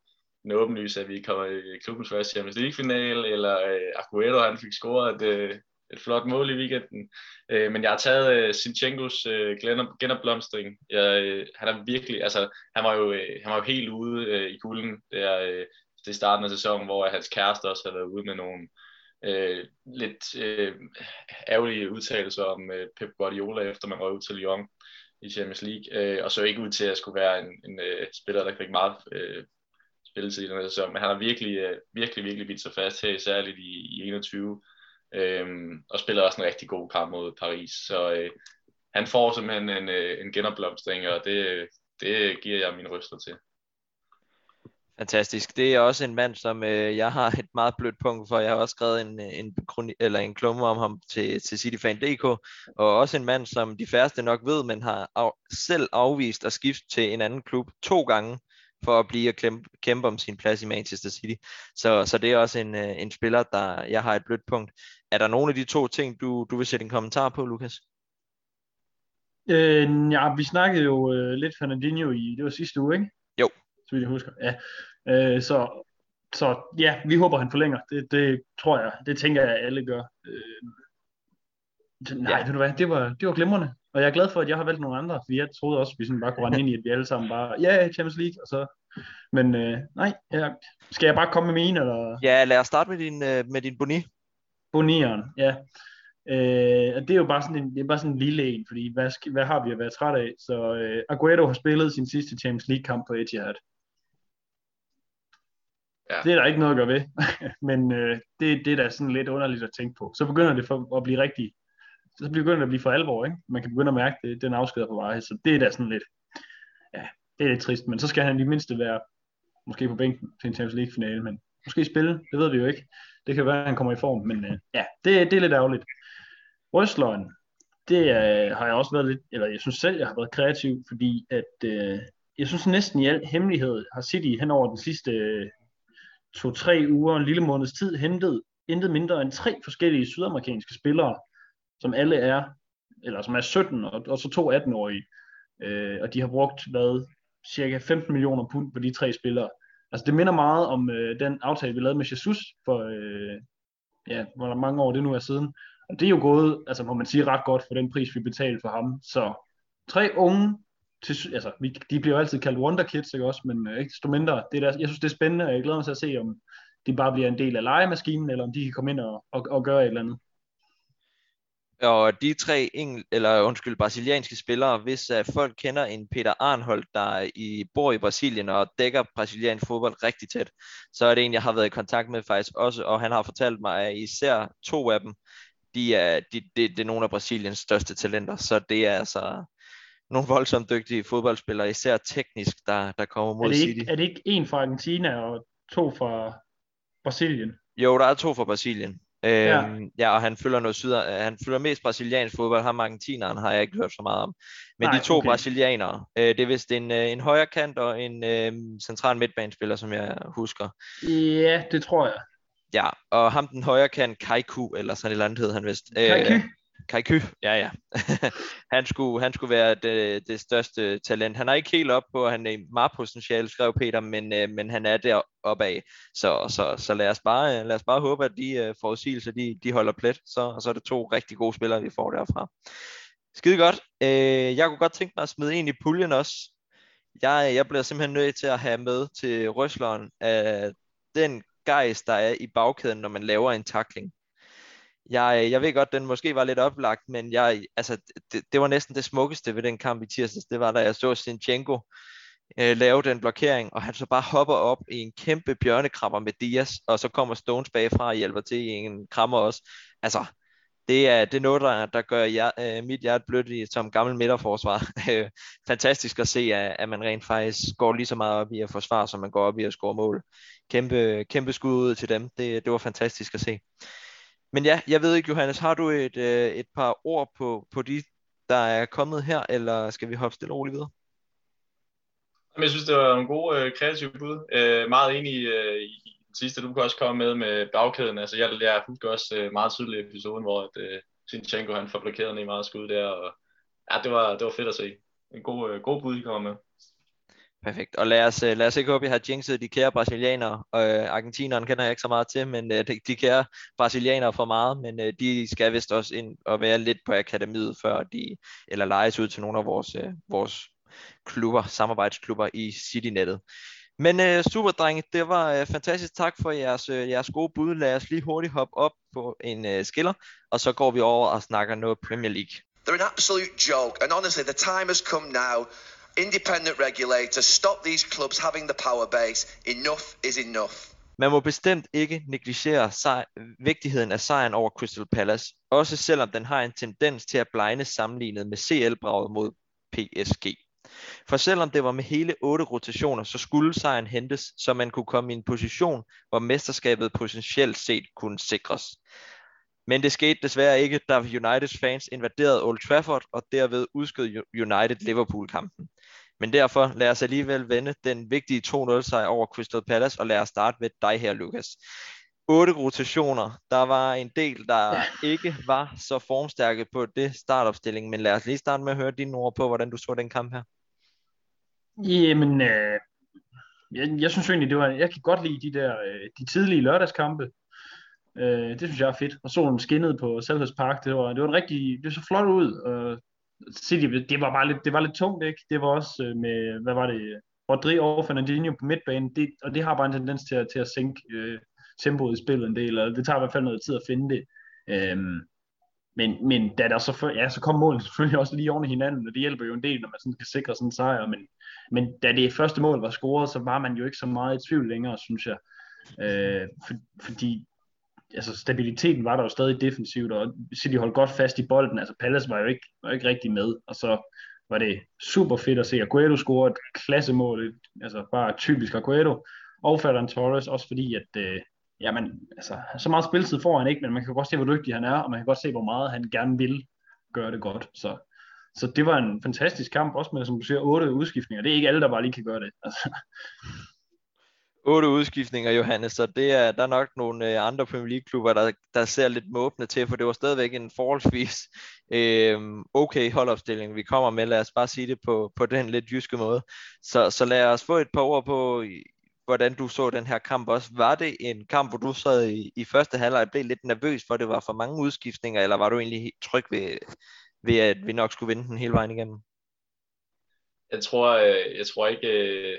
den åbenlyse, at vi kommer i klubbens første Champions League-final, eller øh, Aguero, han fik scoret et, øh, et flot mål i weekenden. Øh, men jeg har taget øh, Sinchenkos øh, genopblomstring. Jeg, øh, han er virkelig, altså, han var jo, øh, han var jo helt ude øh, i kulden der, øh, til starten af sæsonen, hvor hans kæreste også havde været ude med nogle øh, lidt øh, ærgerlige udtalelser om øh, Pep Guardiola, efter man røg ud til Lyon i Champions League, øh, og så ikke ud til at skulle være en, en øh, spiller, der fik meget øh, spilletid i den her sæson, men han har virkelig, øh, virkelig, virkelig bidt sig fast her, særligt i, i 21, øh, og spiller også en rigtig god kamp mod Paris, så øh, han får simpelthen en, øh, en genopblomstring, og det, det giver jeg min ryster til. Fantastisk. Det er også en mand, som øh, jeg har et meget blødt punkt for. Jeg har også skrevet en, øh, en, eller en klumme om ham til, til CityFan.dk, og også en mand, som de færreste nok ved, men har af, selv afvist at skifte til en anden klub to gange, for at blive og kæmpe, kæmpe om sin plads i Manchester City. Så, så det er også en, øh, en spiller, der jeg har et blødt punkt. Er der nogle af de to ting, du, du vil sætte en kommentar på, Lukas? Øh, ja, vi snakkede jo øh, lidt Fernandinho i, det var sidste uge, ikke? Så vidt jeg husker, ja. Øh, så, så ja, vi håber, han forlænger. Det, det tror jeg, det tænker jeg, alle gør. Øh, nej, ja. ved du hvad, det var, det var glimrende. Og jeg er glad for, at jeg har valgt nogle andre, for jeg troede også, at vi sådan bare kunne rende ind i, at vi alle sammen bare, ja, yeah, Champions League, og så... Men øh, nej, jeg, skal jeg bare komme med mine, eller? Ja, lad os starte med din, øh, med din Boni. Bonieren, ja. Øh, det er jo bare sådan en, det er bare sådan en lille en, fordi hvad, hvad har vi at være træt af? Så øh, Aguero har spillet sin sidste Champions League kamp på Etihad. Ja. Det er der ikke noget at gøre ved, [LAUGHS] men øh, det, det er da sådan lidt underligt at tænke på. Så begynder det for, at blive rigtig, så begynder det at blive for alvor, ikke? Man kan begynde at mærke, det, den afskeder på vej, så det er da sådan lidt, ja, det er lidt trist, men så skal han i mindste være, måske på bænken til en Champions League finale, men måske spille, det ved vi jo ikke. Det kan være, at han kommer i form, men øh, ja, det, det er lidt ærgerligt. Røstløgn, det øh, har jeg også været lidt, eller jeg synes selv, jeg har været kreativ, fordi at øh, jeg synes næsten i al hemmelighed har City hen over den sidste øh, to-tre uger, en lille måneds tid, hentet intet mindre end tre forskellige sydamerikanske spillere, som alle er, eller som er 17, og, og så to 18-årige. Øh, og de har brugt, hvad, cirka 15 millioner pund på de tre spillere. Altså det minder meget om øh, den aftale, vi lavede med Jesus for, øh, ja, hvor mange år det nu er siden. Og det er jo gået, altså må man sige, ret godt for den pris, vi betalte for ham. Så tre unge til, altså, vi, de bliver jo altid kaldt Wonder Kids, ikke også, men øh, ikke desto mindre, det der, jeg synes, det er spændende, og jeg glæder mig til at se, om de bare bliver en del af legemaskinen, eller om de kan komme ind og, og, og gøre et eller andet. Og de tre engel, eller undskyld, brasilianske spillere, hvis uh, folk kender en Peter Arnholdt, der øh, i, bor i Brasilien og dækker brasiliansk fodbold rigtig tæt, så er det en, jeg har været i kontakt med faktisk også, og han har fortalt mig, at især to af dem, de er, de, de, det er nogle af Brasiliens største talenter, så det er altså, nogle voldsomt dygtige fodboldspillere, især teknisk, der, der kommer mod er det ikke, City. Er det ikke en fra Argentina og to fra Brasilien? Jo, der er to fra Brasilien. Ja. Øhm, ja, og han følger noget syd, han følger mest brasiliansk fodbold, ham argentineren har jeg ikke hørt så meget om. Men Nej, de to okay. brasilianere, øh, det er vist en, øh, en højre kant og en øh, central midtbanespiller, som jeg husker. Ja, det tror jeg. Ja, og ham den højre kant, Kaiku, eller sådan et eller andet hed han vist. Kaiku? Øh, Kaiky, ja ja. [LAUGHS] han, skulle, han skulle være det, det største talent. Han er ikke helt op på, at han er meget potentiale, skrev Peter, men, øh, men han er der opad. Så, så, så lad, os bare, øh, lad os bare håbe, at de øh, forudsigelser, de, de holder plet. Så, og så er det to rigtig gode spillere, vi får derfra. Skide godt. Øh, jeg kunne godt tænke mig at smide en i puljen også. Jeg, jeg bliver simpelthen nødt til at have med til Røsleren af den gejst, der er i bagkæden, når man laver en takling. Jeg, øh, jeg ved godt, den måske var lidt oplagt, men jeg, altså, det, det var næsten det smukkeste ved den kamp i tirsdags. Det var, da jeg så Sinchenko øh, lave den blokering, og han så bare hopper op i en kæmpe bjørnekrammer med Dias, og så kommer Stones bagfra og hjælper til i en krammer også. Altså, det er, det er noget, der, der gør jeg, øh, mit hjerte blødt i, som gammel midterforsvar. [LAUGHS] Øh, fantastisk at se, at, at man rent faktisk går lige så meget op i at forsvare, som man går op i at score mål. Kæmpe, kæmpe skud ud til dem. Det, det var fantastisk at se. Men ja, jeg ved ikke, Johannes, har du et, øh, et par ord på, på de, der er kommet her, eller skal vi hoppe stille og roligt videre? Jeg synes, det var en god øh, kreativ bud. Øh, meget enig øh, i den sidste, du kan også komme med med bagkæden. Altså, jeg, jeg husker også øh, meget tydeligt episoden, hvor at, øh, Sinchenko han får blokeret i meget skud der. Og, ja, det var, det var fedt at se. En god, øh, god bud, I kommer med. Perfekt. Og lad os, øh, lad os ikke håbe, at jeg har jinxet de kære brasilianere. Øh, argentineren kender jeg ikke så meget til, men øh, de, de kære brasilianere for meget. Men øh, de skal vist også ind og være lidt på akademiet, før de, eller lejes ud til nogle af vores, øh, vores klubber, samarbejdsklubber i Citynettet. Men øh, super drenge, det var øh, fantastisk. Tak for jeres, øh, jeres gode bud. Lad os lige hurtigt hoppe op på en øh, skiller, og så går vi over og snakker noget Premier League. They're an absolute joke, and honestly, the time has come now. Independent regulator, stop these clubs having the power base. Enough is enough. Man må bestemt ikke negligere sej- vigtigheden af sejren over Crystal Palace, også selvom den har en tendens til at blegne sammenlignet med CL-braget mod PSG. For selvom det var med hele otte rotationer, så skulle sejren hentes, så man kunne komme i en position, hvor mesterskabet potentielt set kunne sikres. Men det skete desværre ikke, da Uniteds fans invaderede Old Trafford og derved udskød United Liverpool-kampen. Men derfor lad os alligevel vende den vigtige 2-0 sejr over Crystal Palace, og lad os starte med dig her, Lukas. Otte rotationer. Der var en del, der ikke var så formstærke på det startopstilling, men lad os lige starte med at høre dine ord på, hvordan du så den kamp her. Jamen, øh, jeg, jeg synes egentlig, det var, jeg kan godt lide de der, øh, de tidlige lørdagskampe. Øh, det synes jeg er fedt. Og solen skinnede på Selhurst Park. Det var, det var en rigtig, det så flot ud. Og City, det var bare lidt, det var lidt tungt, ikke? Det var også øh, med, hvad var det, Rodri over Fernandinho på midtbanen, det, og det har bare en tendens til at, til at sænke øh, tempoet i spillet en del, og det tager i hvert fald noget tid at finde det. Øhm, men, men da der så, ja, så kom målet selvfølgelig også lige oven i hinanden, og det hjælper jo en del, når man sådan kan sikre sådan en sejr, men, men da det første mål var scoret, så var man jo ikke så meget i tvivl længere, synes jeg. Øh, for, fordi altså stabiliteten var der jo stadig defensivt, og City holdt godt fast i bolden. Altså Palace var jo ikke, var ikke rigtig med, og så var det super fedt at se Aguero score et klassemål, altså bare typisk Aguero, og Ferdinand Torres, også fordi at, øh, jamen, altså, så meget spilletid får han ikke, men man kan godt se, hvor dygtig han er, og man kan godt se, hvor meget han gerne vil gøre det godt. Så, så det var en fantastisk kamp, også med, som du siger, otte udskiftninger. Det er ikke alle, der bare lige kan gøre det. Altså otte udskiftninger, Johannes, så det er, der er nok nogle øh, andre Premier League-klubber, der, der ser lidt måbne til, for det var stadigvæk en forholdsvis øh, okay holdopstilling, vi kommer med. Lad os bare sige det på, på den lidt jyske måde. Så, så lad os få et par ord på, hvordan du så den her kamp også. Var det en kamp, hvor du sad i, i første halvleg og blev lidt nervøs for, det var for mange udskiftninger, eller var du egentlig tryg ved, ved at vi nok skulle vinde den hele vejen igennem? Jeg tror, øh, jeg tror ikke, øh,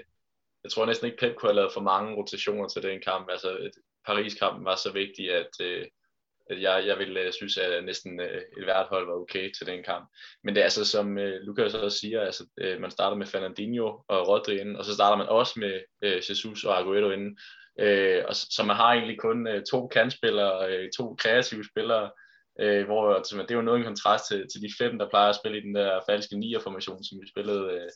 jeg tror næsten ikke, Pep kunne have lavet for mange rotationer til den kamp. Altså, Paris-kampen var så vigtig, at, øh, at jeg, jeg ville øh, synes, at næsten øh, et hvert hold var okay til den kamp. Men det er altså, som øh, Lukas også siger, altså, øh, man starter med Fernandinho og Rodri inden, og så starter man også med øh, Jesus og Aguero inden. Øh, og så, så man har egentlig kun øh, to kandspillere, øh, to kreative spillere, øh, hvor altså, det er jo noget i kontrast til, til de fem, der plejer at spille i den der falske 9'er-formation, som vi spillede øh,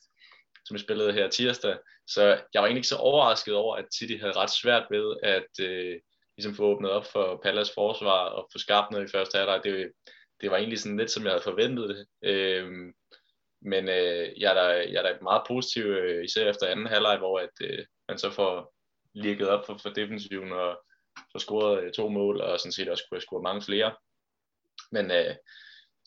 som vi spillede her tirsdag. Så jeg var egentlig ikke så overrasket over, at City havde ret svært ved at øh, ligesom få åbnet op for Pallas forsvar og få skabt noget i første halvleg. Det, det var egentlig sådan lidt, som jeg havde forventet det. Øh, men øh, jeg, er da, jeg er da meget positiv, øh, især efter anden halvleg, hvor at, øh, man så får ligget op for, for defensiven og får scoret øh, to mål, og sådan set også kunne have scoret mange flere. Men øh,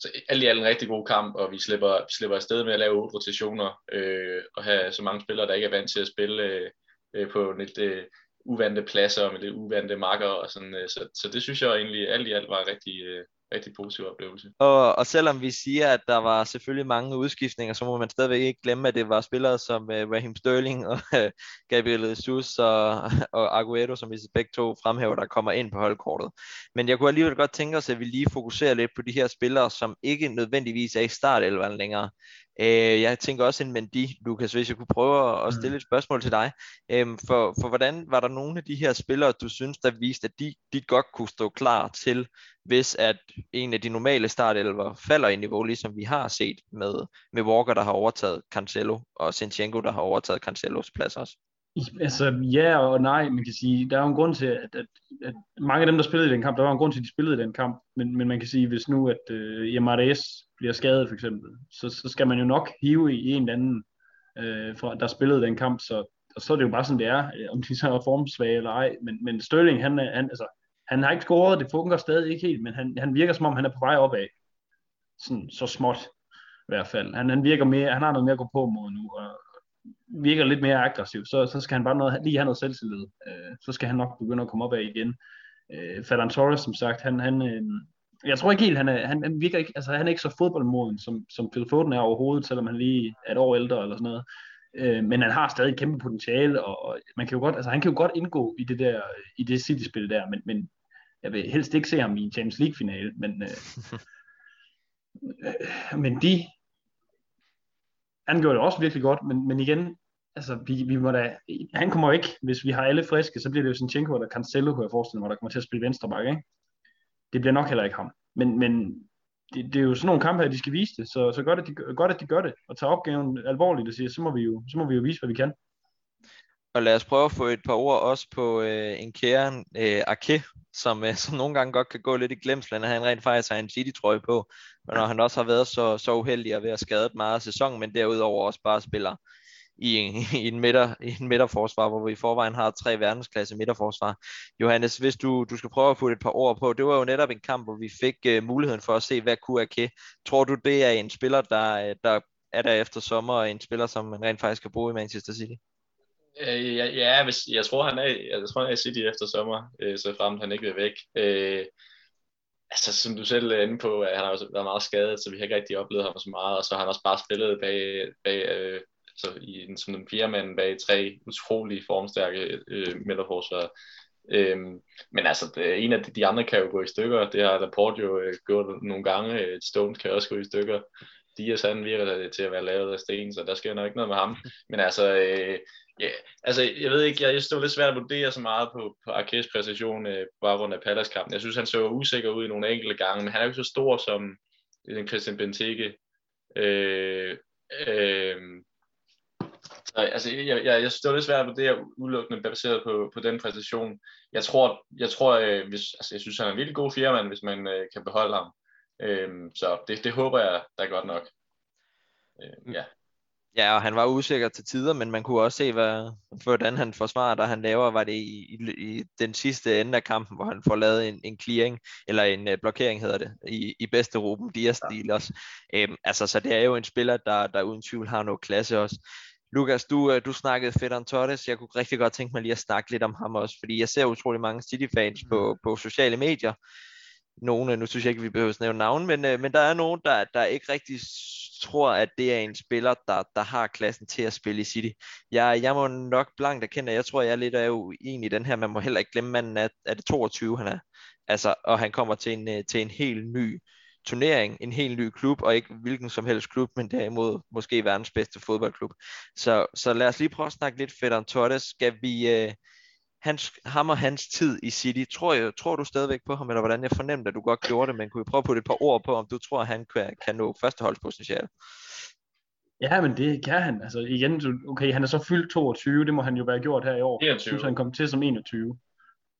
så alt i alt en rigtig god kamp, og vi slipper, vi slipper afsted med at lave otte rotationer, øh, og have så mange spillere, der ikke er vant til at spille øh, på lidt øh, uvante pladser, og med lidt uvante marker, og sådan, øh, så, så det synes jeg egentlig alt i alt var rigtig, øh, rigtig positiv oplevelse. Og, og selvom vi siger, at der var selvfølgelig mange udskiftninger, så må man stadigvæk ikke glemme, at det var spillere som uh, Raheem Sterling og uh, [LAUGHS] Gabriel Jesus og, [LAUGHS] og Aguero, som vi begge to fremhæver, der kommer ind på holdkortet. Men jeg kunne alligevel godt tænke os, at vi lige fokuserer lidt på de her spillere, som ikke nødvendigvis er i startelveren længere. Øh, jeg tænker også en Mendy, Lukas, hvis jeg kunne prøve at stille et spørgsmål til dig. Øh, for, for hvordan var der nogle af de her spillere, du synes, der viste, at de, de godt kunne stå klar til, hvis at en af de normale startelver falder i niveau, ligesom vi har set med, med Walker, der har overtaget Cancelo, og Sinchenko, der har overtaget Cancelos plads også? Altså ja og nej, man kan sige, der er jo en grund til, at, at, at mange af dem, der spillede i den kamp, der var en grund til, at de spillede i den kamp, men, men man kan sige, hvis nu, at øh, Yamares bliver skadet for eksempel, så, så skal man jo nok hive i en eller anden øh, fra, der spillede den kamp, så, og så er det jo bare sådan, det er, øh, om de så er formsvage eller ej, men, men Sterling, han, øh, han, altså, han har ikke scoret, det fungerer stadig ikke helt, men han, han virker som om, han er på vej opad. Sådan, så småt i hvert fald. Han, han virker mere, han har noget mere at gå på mod nu, og virker lidt mere aggressiv, så, så skal han bare noget, lige have noget selvtillid. Øh, så skal han nok begynde at komme op af igen. Øh, Ferran Torres, som sagt, han, han, øh, jeg tror ikke helt, han, er, han, han virker ikke, altså han er ikke så fodboldmoden, som, som Phil Foden er overhovedet, selvom han lige er et år ældre eller sådan noget. Øh, men han har stadig et kæmpe potentiale, og, og man kan jo godt, altså han kan jo godt indgå i det der, i det City-spil der, men, men jeg vil helst ikke se ham i Champions League-finale, men, øh, [LAUGHS] øh, men de, han gjorde det også virkelig godt, men, men igen, altså, vi, vi må da, han kommer jo ikke, hvis vi har alle friske, så bliver det jo Sinchenko eller Cancelo, kunne jeg forestille mig, der kommer til at spille venstreback, ikke? Det bliver nok heller ikke ham. Men, men det, det, er jo sådan nogle kampe her, de skal vise det, så, så godt, at de, godt, at de gør det, og tager opgaven alvorligt og siger, så må vi jo, så må vi jo vise, hvad vi kan. Og lad os prøve at få et par ord også på øh, en kære øh, Ake, som, øh, som nogle gange godt kan gå lidt i glemslen, at han rent faktisk har en City-trøje på, og når han også har været så, så uheldig at være skadet meget af sæsonen, men derudover også bare spiller i en, i en, midter, i en midterforsvar, hvor vi i forvejen har tre verdensklasse midterforsvar. Johannes, hvis du, du skal prøve at få et par ord på, det var jo netop en kamp, hvor vi fik uh, muligheden for at se, hvad QAK. Tror du, det er en spiller, der, øh, der er der efter sommer, og en spiller, som man rent faktisk kan bruge i Manchester City? Øh, ja, ja hvis, jeg tror, han er, jeg tror, han er i City efter sommer, øh, så frem han ikke vil væk. Øh, altså, som du selv er inde på, at han har også været meget skadet, så vi har ikke rigtig oplevet ham så meget, og så har han også bare spillet bag, bag øh, så i en, som fjerde mand bag tre utrolige formstærke øh, midterforsvarer. Øhm, men altså, det, en af de, de andre kan jo gå i stykker. Det har Laporte jo øh, gjort nogle gange. Stones kan også gå i stykker. Dias han virker til at være lavet af sten, så der sker nok ikke noget med ham. Men altså, øh, ja, altså jeg ved ikke, jeg, jeg stod lidt svært at vurdere så meget på, på Arkes præstation øh, på baggrund af Pallas-kampen. Jeg synes, han så usikker ud i nogle enkelte gange, men han er jo ikke så stor som den Christian Benteke. Øh, øh, så, altså, jeg, jeg, jeg stod lidt svært at vurdere udelukkende baseret på, på den præstation. Jeg tror, jeg, tror øh, hvis, altså, jeg synes, han er en virkelig god firmand, hvis man øh, kan beholde ham. Øh, så det, det håber jeg, da godt nok. Øh, ja. Ja, og han var usikker til tider, men man kunne også se, hvad, hvordan han forsvarer, da han laver, var det i, i, i den sidste ende af kampen, hvor han får lavet en, en clearing, eller en uh, blokering hedder det, i, i bedste Ruben Dias-stil ja. også. Øhm, altså, så det er jo en spiller, der, der uden tvivl har noget klasse også. Lukas, du, øh, du snakkede Fedon Torres. Jeg kunne rigtig godt tænke mig lige at snakke lidt om ham også, fordi jeg ser utrolig mange City-fans på, mm. på sociale medier. Nogle, øh, nu synes jeg ikke, vi behøver at nævne navn, men, øh, men der er nogen, der, der ikke rigtig tror, at det er en spiller, der, der har klassen til at spille i City. Jeg, jeg må nok blankt erkende, at jeg tror, jeg er lidt er uenig i den her. Man må heller ikke glemme manden, at, er det 22, han er. Altså, og han kommer til en, øh, til en helt ny turnering, en helt ny klub, og ikke hvilken som helst klub, men derimod måske verdens bedste fodboldklub. Så, så lad os lige prøve at snakke lidt fedt om Torres. Skal vi, øh, hans, ham og hans tid i City, tror, jeg, tror du stadigvæk på ham, eller hvordan jeg fornemte, at du godt gjorde det, men kunne vi prøve at putte et par ord på, om du tror, at han kan, kan nå førsteholdspotentiale? Ja, men det kan han. Altså igen, okay, han er så fyldt 22, det må han jo være gjort her i år. 21. Jeg synes, han kom til som 21.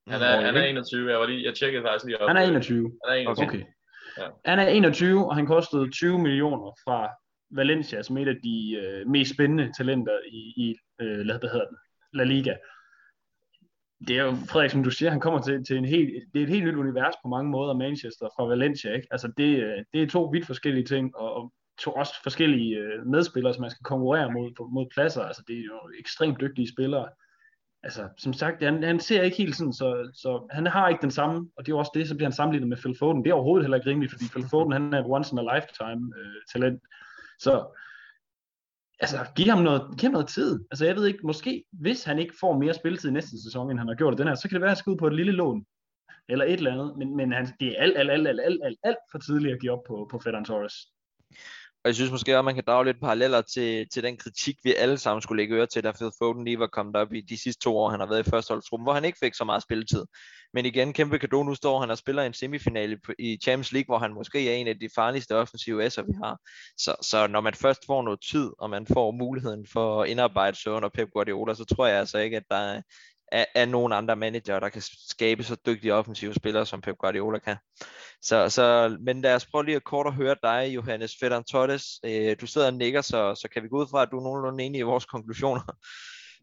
Han er, han er 21, jeg, var lige, jeg tjekkede faktisk lige op. Han er 21? Han er 21. Okay. Ja. Han er 21, og han kostede 20 millioner fra Valencia, som et af de øh, mest spændende talenter i, i øh, hvad hedder den, La Liga. Det er jo, Frederik, som du siger, han kommer til, til en helt, det er et helt nyt univers på mange måder, Manchester fra Valencia. Ikke? Altså det, øh, det er to vidt forskellige ting, og, og to også forskellige øh, medspillere, som man skal konkurrere mod, mod pladser. Altså det er jo ekstremt dygtige spillere altså, som sagt, han, han ser ikke helt sådan, så, så han har ikke den samme, og det er også det, så bliver han sammenlignet med Phil Foden. Det er overhovedet heller ikke rimeligt, fordi Phil Foden, han er et once in a lifetime øh, talent. Så, altså, giv ham noget, giv ham noget tid. Altså, jeg ved ikke, måske, hvis han ikke får mere spilletid næste sæson, end han har gjort den her, så kan det være, at han skal ud på et lille lån, eller et eller andet, men, men han, det er alt, alt, alt, alt, alt, alt, alt for tidligt at give op på, på Fedon Torres. Og jeg synes måske også, at man kan drage lidt paralleller til, til den kritik, vi alle sammen skulle lægge øre til, da Phil Foden lige var kommet op i de sidste to år, han har været i førsteholdsrum, hvor han ikke fik så meget spilletid. Men igen, kæmpe kado, nu står han og spiller en semifinale i Champions League, hvor han måske er en af de farligste offensive S'er, vi har. Så, så når man først får noget tid, og man får muligheden for at indarbejde sig under Pep Guardiola, så tror jeg altså ikke, at der er, er, er nogen andre manager, der kan skabe så dygtige offensive spillere, som Pep Guardiola kan. Så, så, men lad os prøve lige at kort at høre dig, Johannes Federn Torres. Øh, du sidder og nikker, så, så kan vi gå ud fra, at du er nogenlunde enig i vores konklusioner. [LAUGHS]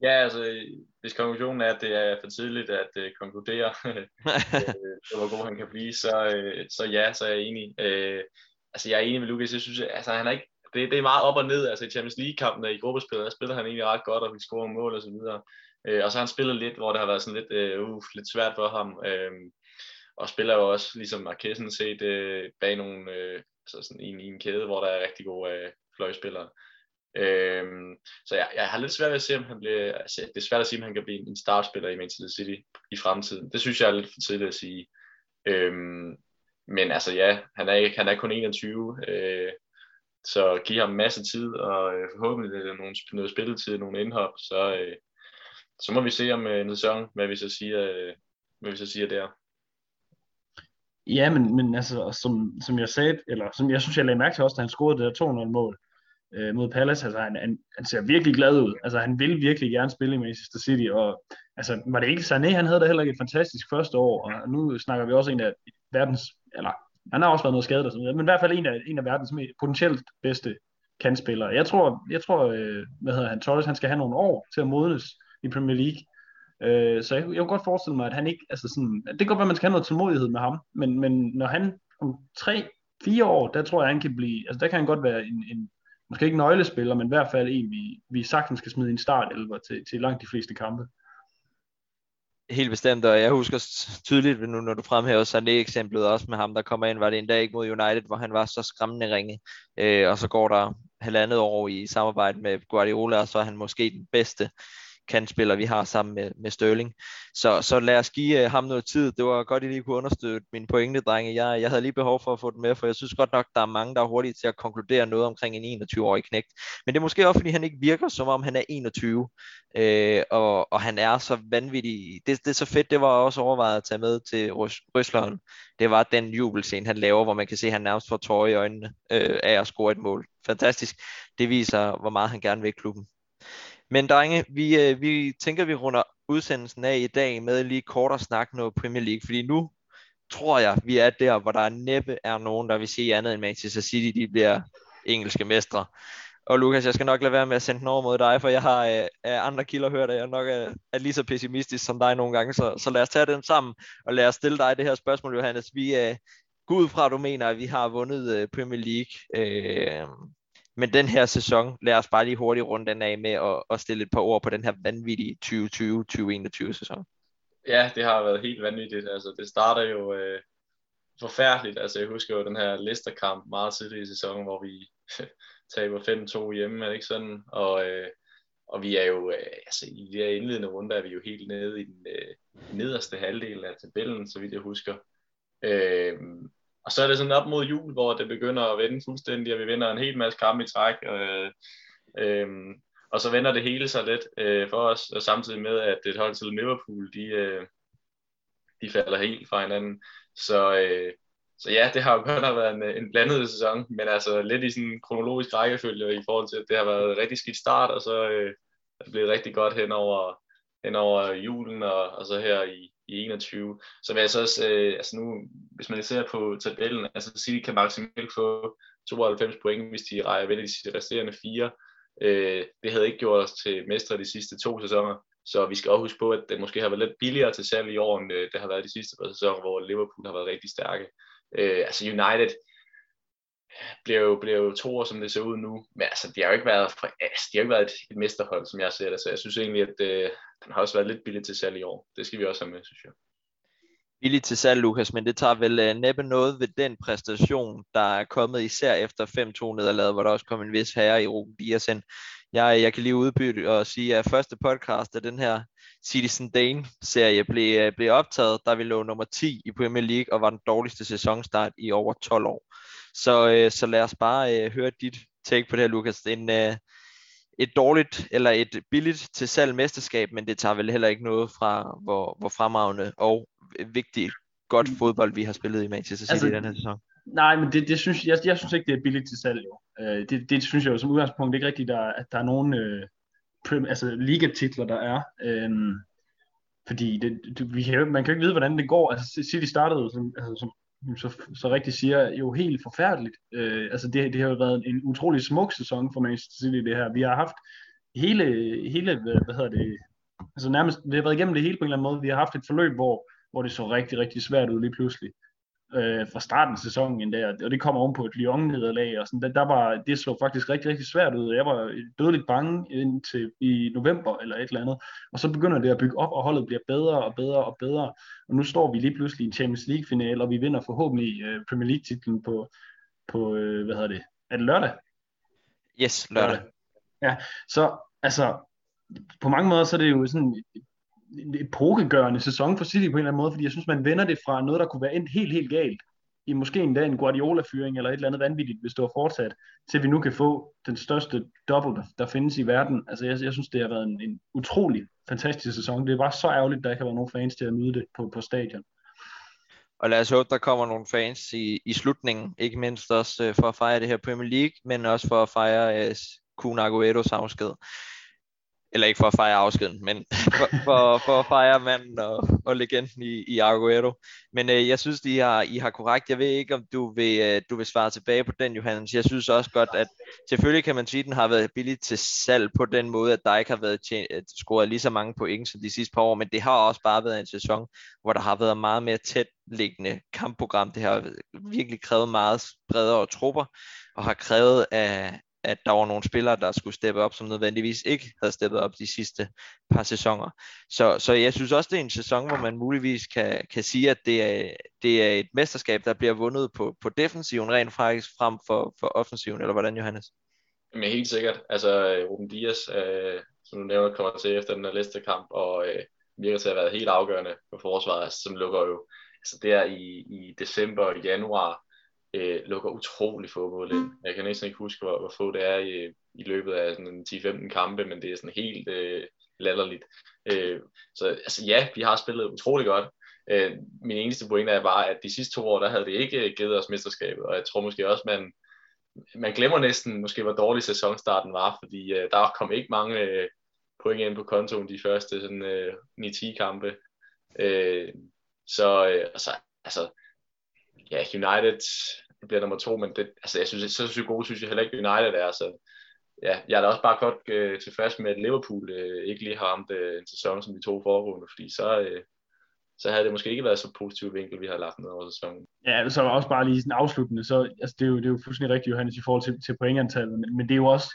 Ja, altså, hvis konklusionen er, at det er for tidligt at uh, konkludere, uh, [LAUGHS] [LAUGHS] hvor god han kan blive, så, uh, så ja, så er jeg enig. Uh, altså, jeg er enig med Lukas. Jeg synes, altså, han er ikke, det, det er meget op og ned. Altså, i Champions League-kampen i gruppespillet, der spiller han egentlig ret godt, og vi scorer mål og så videre. Øh, og så har han spillet lidt, hvor det har været sådan lidt, øh, uh, lidt svært for ham. Øh, og spiller jo også, ligesom Marquesen set, øh, bag nogle, øh, altså sådan en, i en kæde, hvor der er rigtig gode øh, fløjspillere. Øhm, så jeg, jeg har lidt svært ved at se, om han bliver, altså, det er svært at sige, om han kan blive en startspiller i Manchester City i fremtiden. Det synes jeg er lidt for tidligt at sige. Øhm, men altså ja, han er, han er kun 21, øh, så giv ham masse tid, og øh, forhåbentlig nogle, noget spilletid, nogle indhop, så, øh, så må vi se om øh, en sæson, hvad vi så siger, øh, hvad vi så siger der. Ja, men, men altså, som, som jeg sagde, eller som jeg synes, jeg lagde mærke til også, da han scorede det der 2-0-mål øh, mod Palace. Altså, han, han, han ser virkelig glad ud. Altså, han vil virkelig gerne spille i Manchester City, og altså, var det ikke Sané, han havde da heller ikke et fantastisk første år, og nu snakker vi også en af verdens, eller han har også været noget skadet og sådan noget, men i hvert fald en af, en af verdens mest, potentielt bedste kandspillere. Jeg tror, jeg tror øh, hvad hedder han, Torres, han skal have nogle år til at modnes i Premier League. Øh, så jeg, jeg kunne godt forestille mig, at han ikke, altså sådan, det kan godt være, at man skal have noget tålmodighed med ham, men, men når han om tre, fire år, der tror jeg, han kan blive, altså der kan han godt være en, en måske ikke nøglespiller, men i hvert fald en, vi, vi sagtens skal smide i en start til, til langt de fleste kampe. Helt bestemt, og jeg husker tydeligt nu, når du fremhæver Sané-eksemplet også med ham, der kommer ind, var det en dag ikke mod United, hvor han var så skræmmende ringe, øh, og så går der halvandet år i samarbejde med Guardiola, og så er han måske den bedste kantspiller, vi har sammen med, med Sterling. Så, så lad os give øh, ham noget tid. Det var godt, at I lige kunne understøtte min pointe, drenge. Jeg, jeg havde lige behov for at få den med, for jeg synes godt nok, der er mange, der er hurtige til at konkludere noget omkring en 21-årig knægt. Men det er måske også, fordi han ikke virker, som om han er 21. Øh, og, og han er så vanvittig. Det, det er så fedt, det var også overvejet at tage med til Røsland. Det var den jubelscene, han laver, hvor man kan se, at han nærmest får tårer i øjnene øh, af at score et mål. Fantastisk. Det viser, hvor meget han gerne vil i klubben. Men drenge, vi, øh, vi tænker, vi runder udsendelsen af i dag med lige kort at snakke noget Premier League, fordi nu tror jeg, vi er der, hvor der næppe er nogen, der vil sige andet end Manchester City, de bliver engelske mestre. Og Lukas, jeg skal nok lade være med at sende den over mod dig, for jeg har øh, af andre kilder hørt, at jeg nok er, er lige så pessimistisk som dig nogle gange, så, så lad os tage den sammen, og lad os stille dig det her spørgsmål, Johannes. Vi er øh, gud fra, at du mener, at vi har vundet øh, Premier League. Øh, men den her sæson, lad os bare lige hurtigt runde den af med at, at stille et par ord på den her vanvittige 2020-2021 sæson. Ja, det har været helt vanvittigt. Altså, det starter jo øh, forfærdeligt. Altså, jeg husker jo den her Leicester-kamp meget tidligt i sæsonen, hvor vi [LAUGHS] taber 5-2 hjemme, er det ikke sådan? Og, øh, og vi er jo, øh, altså i de her indledende runder er vi jo helt nede i den øh, nederste halvdel af tabellen, så vidt jeg husker. Øh, og så er det sådan op mod jul, hvor det begynder at vende fuldstændig, og vi vinder en hel masse kampe i træk. Øh, øh, og så vender det hele sig lidt øh, for os, og samtidig med, at det hold til Liverpool, de, øh, de falder helt fra hinanden. Så, øh, så ja, det har jo godt været en, en blandet sæson, men altså lidt i sådan en kronologisk rækkefølge i forhold til, at det har været en rigtig skidt start, og så øh, er det blevet rigtig godt hen over, hen over julen, og, og så her i, i 21. Så vil jeg så også, øh, altså nu, hvis man ser på tabellen, altså City kan maksimalt få 92 point, hvis de rejer vel i de resterende fire. Øh, det havde ikke gjort os til mestre de sidste to sæsoner, så vi skal også huske på, at det måske har været lidt billigere til salg i år, end øh, det har været de sidste par sæsoner, hvor Liverpool har været rigtig stærke. Øh, altså United bliver jo, bliver jo to år, som det ser ud nu, men altså, de har jo ikke været, altså, de har ikke været et, et mesterhold, som jeg ser det, så jeg synes egentlig, at øh, den har også været lidt billig til salg i år. Det skal vi også have med, synes jeg. Billig til salg, Lukas, men det tager vel uh, næppe noget ved den præstation, der er kommet især efter 5-2 nederlaget, hvor der også kom en vis herre i Ruben Dias ind. Jeg, jeg kan lige udbytte og sige, at første podcast af den her Citizen Dane-serie blev, øh, blev optaget, da vi lå nummer 10 i Premier League og var den dårligste sæsonstart i over 12 år. Så, uh, så lad os bare uh, høre dit take på det her, Lukas. En, uh, et dårligt eller et billigt til salg mesterskab, men det tager vel heller ikke noget fra, hvor, hvor fremragende og vigtigt godt fodbold, vi har spillet i Manchester City altså, i den her sæson. Nej, men det, det synes, jeg, jeg synes ikke, det er billigt til salg. Jo. Øh, det, det synes jeg jo som udgangspunkt ikke rigtigt, der, at der er nogen øh, altså, ligatitler, der er. Øh, fordi det, det, vi kan, man kan jo ikke vide, hvordan det går. Altså, City startede som, altså, som så, så rigtig siger, jo helt forfærdeligt. Øh, altså det, det har jo været en utrolig smuk sæson for Manchester City det her. Vi har haft hele, hele hvad, hvad hedder det, altså nærmest, vi har været igennem det hele på en eller anden måde. Vi har haft et forløb, hvor, hvor det så rigtig, rigtig svært ud lige pludselig øh, fra starten af sæsonen endda, og det kommer oven på et Lyon-nederlag, og sådan, der, der var, det så faktisk rigtig, rigtig svært ud. Jeg var dødeligt bange indtil i november eller et eller andet, og så begynder det at bygge op, og holdet bliver bedre og bedre og bedre, og nu står vi lige pludselig i en Champions League-finale, og vi vinder forhåbentlig øh, Premier League-titlen på, på øh, hvad hedder det, er det lørdag? Yes, lørdag. Ja, så altså, på mange måder så er det jo sådan en epokegørende sæson for City på en eller anden måde, fordi jeg synes, man vender det fra noget, der kunne være endt helt, helt galt, i måske endda en Guardiola-fyring eller et eller andet vanvittigt, hvis det var fortsat, til vi nu kan få den største double, der, findes i verden. Altså jeg, jeg synes, det har været en, en utrolig fantastisk sæson. Det var så ærgerligt, at der ikke har været nogen fans til at nyde det på, på stadion. Og lad os håbe, der kommer nogle fans i, i slutningen, ikke mindst også øh, for at fejre det her Premier League, men også for at fejre øh, Kun Agueros afsked eller ikke for at fejre afskeden, men [LAUGHS] for, for, for at fejre manden og, og legenden i, i Aguero. Men øh, jeg synes, I har, I har korrekt. Jeg ved ikke, om du vil, øh, du vil svare tilbage på den, Johannes. Jeg synes også godt, at selvfølgelig kan man sige, at den har været billig til salg på den måde, at der ikke har været tjent, scoret lige så mange point som de sidste par år, men det har også bare været en sæson, hvor der har været meget mere tæt liggende kampprogram. Det har virkelig krævet meget bredere trupper, og har krævet af, at der var nogle spillere, der skulle steppe op, som nødvendigvis ikke havde steppet op de sidste par sæsoner. Så, så jeg synes også, det er en sæson, hvor man muligvis kan, kan sige, at det er, det er et mesterskab, der bliver vundet på, på defensiven rent faktisk frem for, for offensiven, eller hvordan, Johannes? Men helt sikkert. Altså, øh, Ruben Dias, øh, som du nævner, kommer til efter den her liste kamp, og øh, virker til at have været helt afgørende for forsvaret, altså, som lukker jo altså der i, i december og januar, øh, lukker utrolig få mål ind. Jeg kan næsten ikke huske, hvor, hvor få det er i, i løbet af sådan 10-15 kampe, men det er sådan helt øh, latterligt. Øh, så altså, ja, vi har spillet utrolig godt. Øh, min eneste pointe er bare, at de sidste to år, der havde det ikke givet os mesterskabet, og jeg tror måske også, man, man glemmer næsten måske, hvor dårlig sæsonstarten var, fordi øh, der kom ikke mange øh, point ind på kontoen de første sådan, øh, 9-10 kampe. Øh, så øh, altså, altså, ja, United bliver nummer to, men det, altså, jeg synes, så synes gode synes jeg heller ikke, United er. Så, ja, jeg er da også bare godt øh, tilfreds med, at Liverpool øh, ikke lige har ramt øh, en sæson som de to foregående, fordi så, øh, så havde det måske ikke været så positiv vinkel, vi har lagt ned over sæsonen. Ja, så også bare lige sådan afsluttende, så altså, det, er jo, det er jo fuldstændig rigtigt, Johannes, i forhold til, til pointantallet, men, men det er jo også,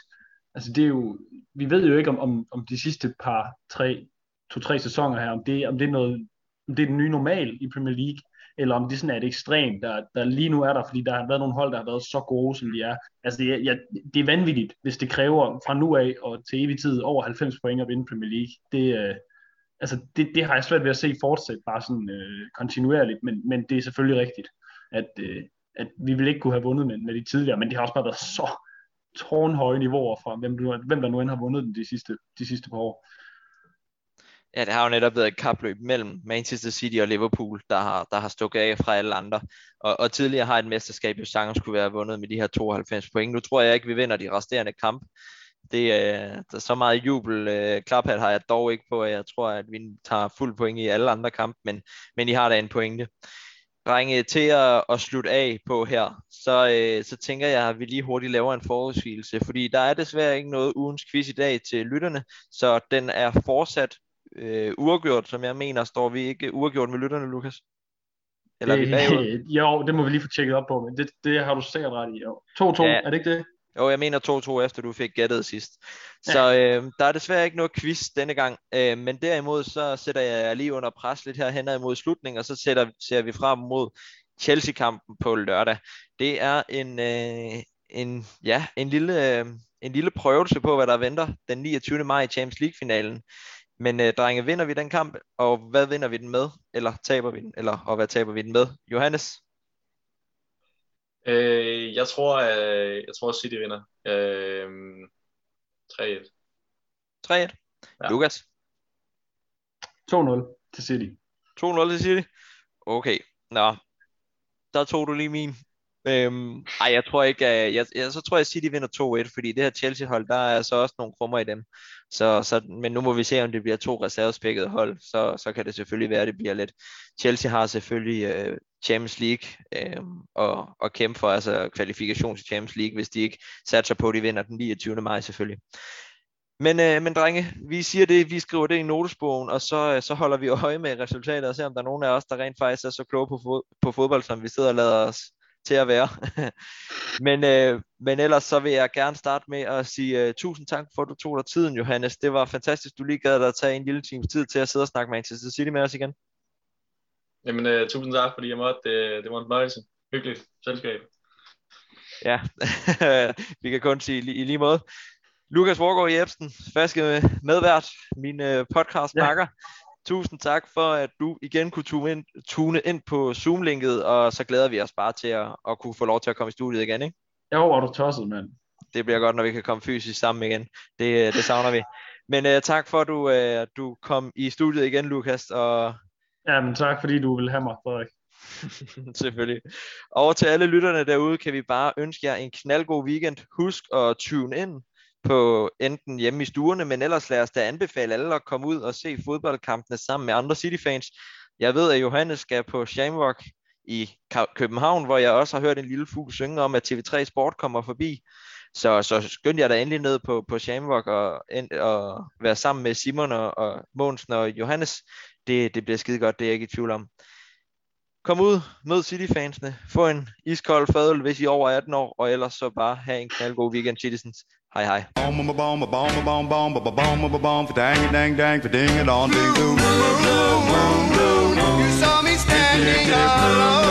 altså det er jo, vi ved jo ikke om, om, om de sidste par, tre, to-tre sæsoner her, om det, om det er noget, om det er den nye normal i Premier League, eller om det sådan er et ekstrem, der, der lige nu er der, fordi der har været nogle hold, der har været så gode, som de er. Altså det er, ja, det er vanvittigt, hvis det kræver fra nu af og til evig tid over 90 point at vinde Premier League. Det, øh, altså det, det har jeg svært ved at se fortsætte bare sådan øh, kontinuerligt, men, men det er selvfølgelig rigtigt, at, øh, at vi vil ikke kunne have vundet med, med de tidligere, men det har også bare været så tårnhøje niveauer fra, hvem, hvem der nu end har vundet den de sidste, de sidste par år. Ja, det har jo netop været et kapløb mellem Manchester City og Liverpool, der har, der har stukket af fra alle andre. Og, og tidligere har et mesterskab jo sagtens kunne være vundet med de her 92 point. Nu tror jeg ikke, vi vinder de resterende kamp. Det, øh, der er så meget jubel. Øh, klaphat har jeg dog ikke på, jeg tror, at vi tager fuld point i alle andre kampe, men, men I har da en pointe. Drenge, til at, at slutte af på her, så, øh, så tænker jeg, at vi lige hurtigt laver en forudsigelse, fordi der er desværre ikke noget ugens quiz i dag til lytterne, så den er fortsat øh, uafgjort, som jeg mener, står vi ikke uafgjort med lytterne, Lukas? Eller det, er vi [LAUGHS] Jo, det må vi lige få tjekket op på, men det, det har du sikkert ret i. 2-2, ja. er det ikke det? Jo, jeg mener 2-2 efter du fik gættet sidst. Så ja. øh, der er desværre ikke noget quiz denne gang, øh, men derimod så sætter jeg lige under pres lidt her hen imod slutningen, og så sætter, ser vi frem mod Chelsea-kampen på lørdag. Det er en, øh, en, ja, en, lille, øh, en lille prøvelse på, hvad der venter den 29. maj i Champions League-finalen. Men øh, drenge, vinder vi den kamp, og hvad vinder vi den med? Eller taber vi den? Eller og hvad taber vi den med? Johannes? Øh, jeg tror, øh, jeg tror City vinder. Øh, 3-1. 3-1. Ja. Lukas? 2-0 til City. 2-0 til City? Okay. Nå, der tog du lige min. Øhm, ej, jeg tror ikke, at, jeg, jeg, så tror jeg, at City vinder 2-1, fordi det her Chelsea-hold, der er så også nogle krummer i dem. Så, så, men nu må vi se, om det bliver to reservespækkede hold, så, så kan det selvfølgelig være, at det bliver lidt. Chelsea har selvfølgelig øh, Champions League øh, og, og kæmpe for altså kvalifikation til Champions League, hvis de ikke satser på, at de vinder den 29. maj selvfølgelig. Men, øh, men drenge, vi siger det, vi skriver det i notesbogen, og så, øh, så holder vi øje med resultatet og ser, om der er nogen af os, der rent faktisk er så kloge på, fod, på fodbold, som vi sidder og lader os til at være. [LAUGHS] men, øh, men ellers så vil jeg gerne starte med at sige uh, tusind tak for, at du tog dig tiden, Johannes. Det var fantastisk, du lige gad dig at tage en lille times tid til at sidde og snakke med Manchester City med os igen. Jamen, uh, tusind tak, fordi jeg måtte. Det, det var en fornøjelse. Hyggeligt selskab. Ja, [LAUGHS] vi kan kun sige i lige måde. Lukas Vorgård Jebsen, faste medvært, min uh, podcast ja. Tusind tak for, at du igen kunne tune ind, tune ind på Zoom-linket, og så glæder vi os bare til at, at kunne få lov til at komme i studiet igen, ikke? Jo, var du tosset, mand. Det bliver godt, når vi kan komme fysisk sammen igen. Det, det savner vi. Men uh, tak for, at du, uh, du kom i studiet igen, Lukas. Og... Jamen tak, fordi du vil have mig, Frederik. [LAUGHS] Selvfølgelig. Og til alle lytterne derude, kan vi bare ønske jer en knaldgod weekend. Husk at tune ind på enten hjemme i stuerne, men ellers lad os da anbefale alle at komme ud og se fodboldkampene sammen med andre City-fans. Jeg ved, at Johannes skal på Shamrock i København, hvor jeg også har hørt en lille fugl synge om, at TV3 Sport kommer forbi. Så, så skynd jeg da endelig ned på, på Shamrock og, og være sammen med Simon og, og Mogensen og Johannes. Det, det bliver skide godt, det er jeg ikke i tvivl om. Kom ud, mød City-fansene, få en iskold fadøl, hvis I er over 18 år, og ellers så bare have en knaldgod weekend, Citizens. Hej hej. You saw me standing alone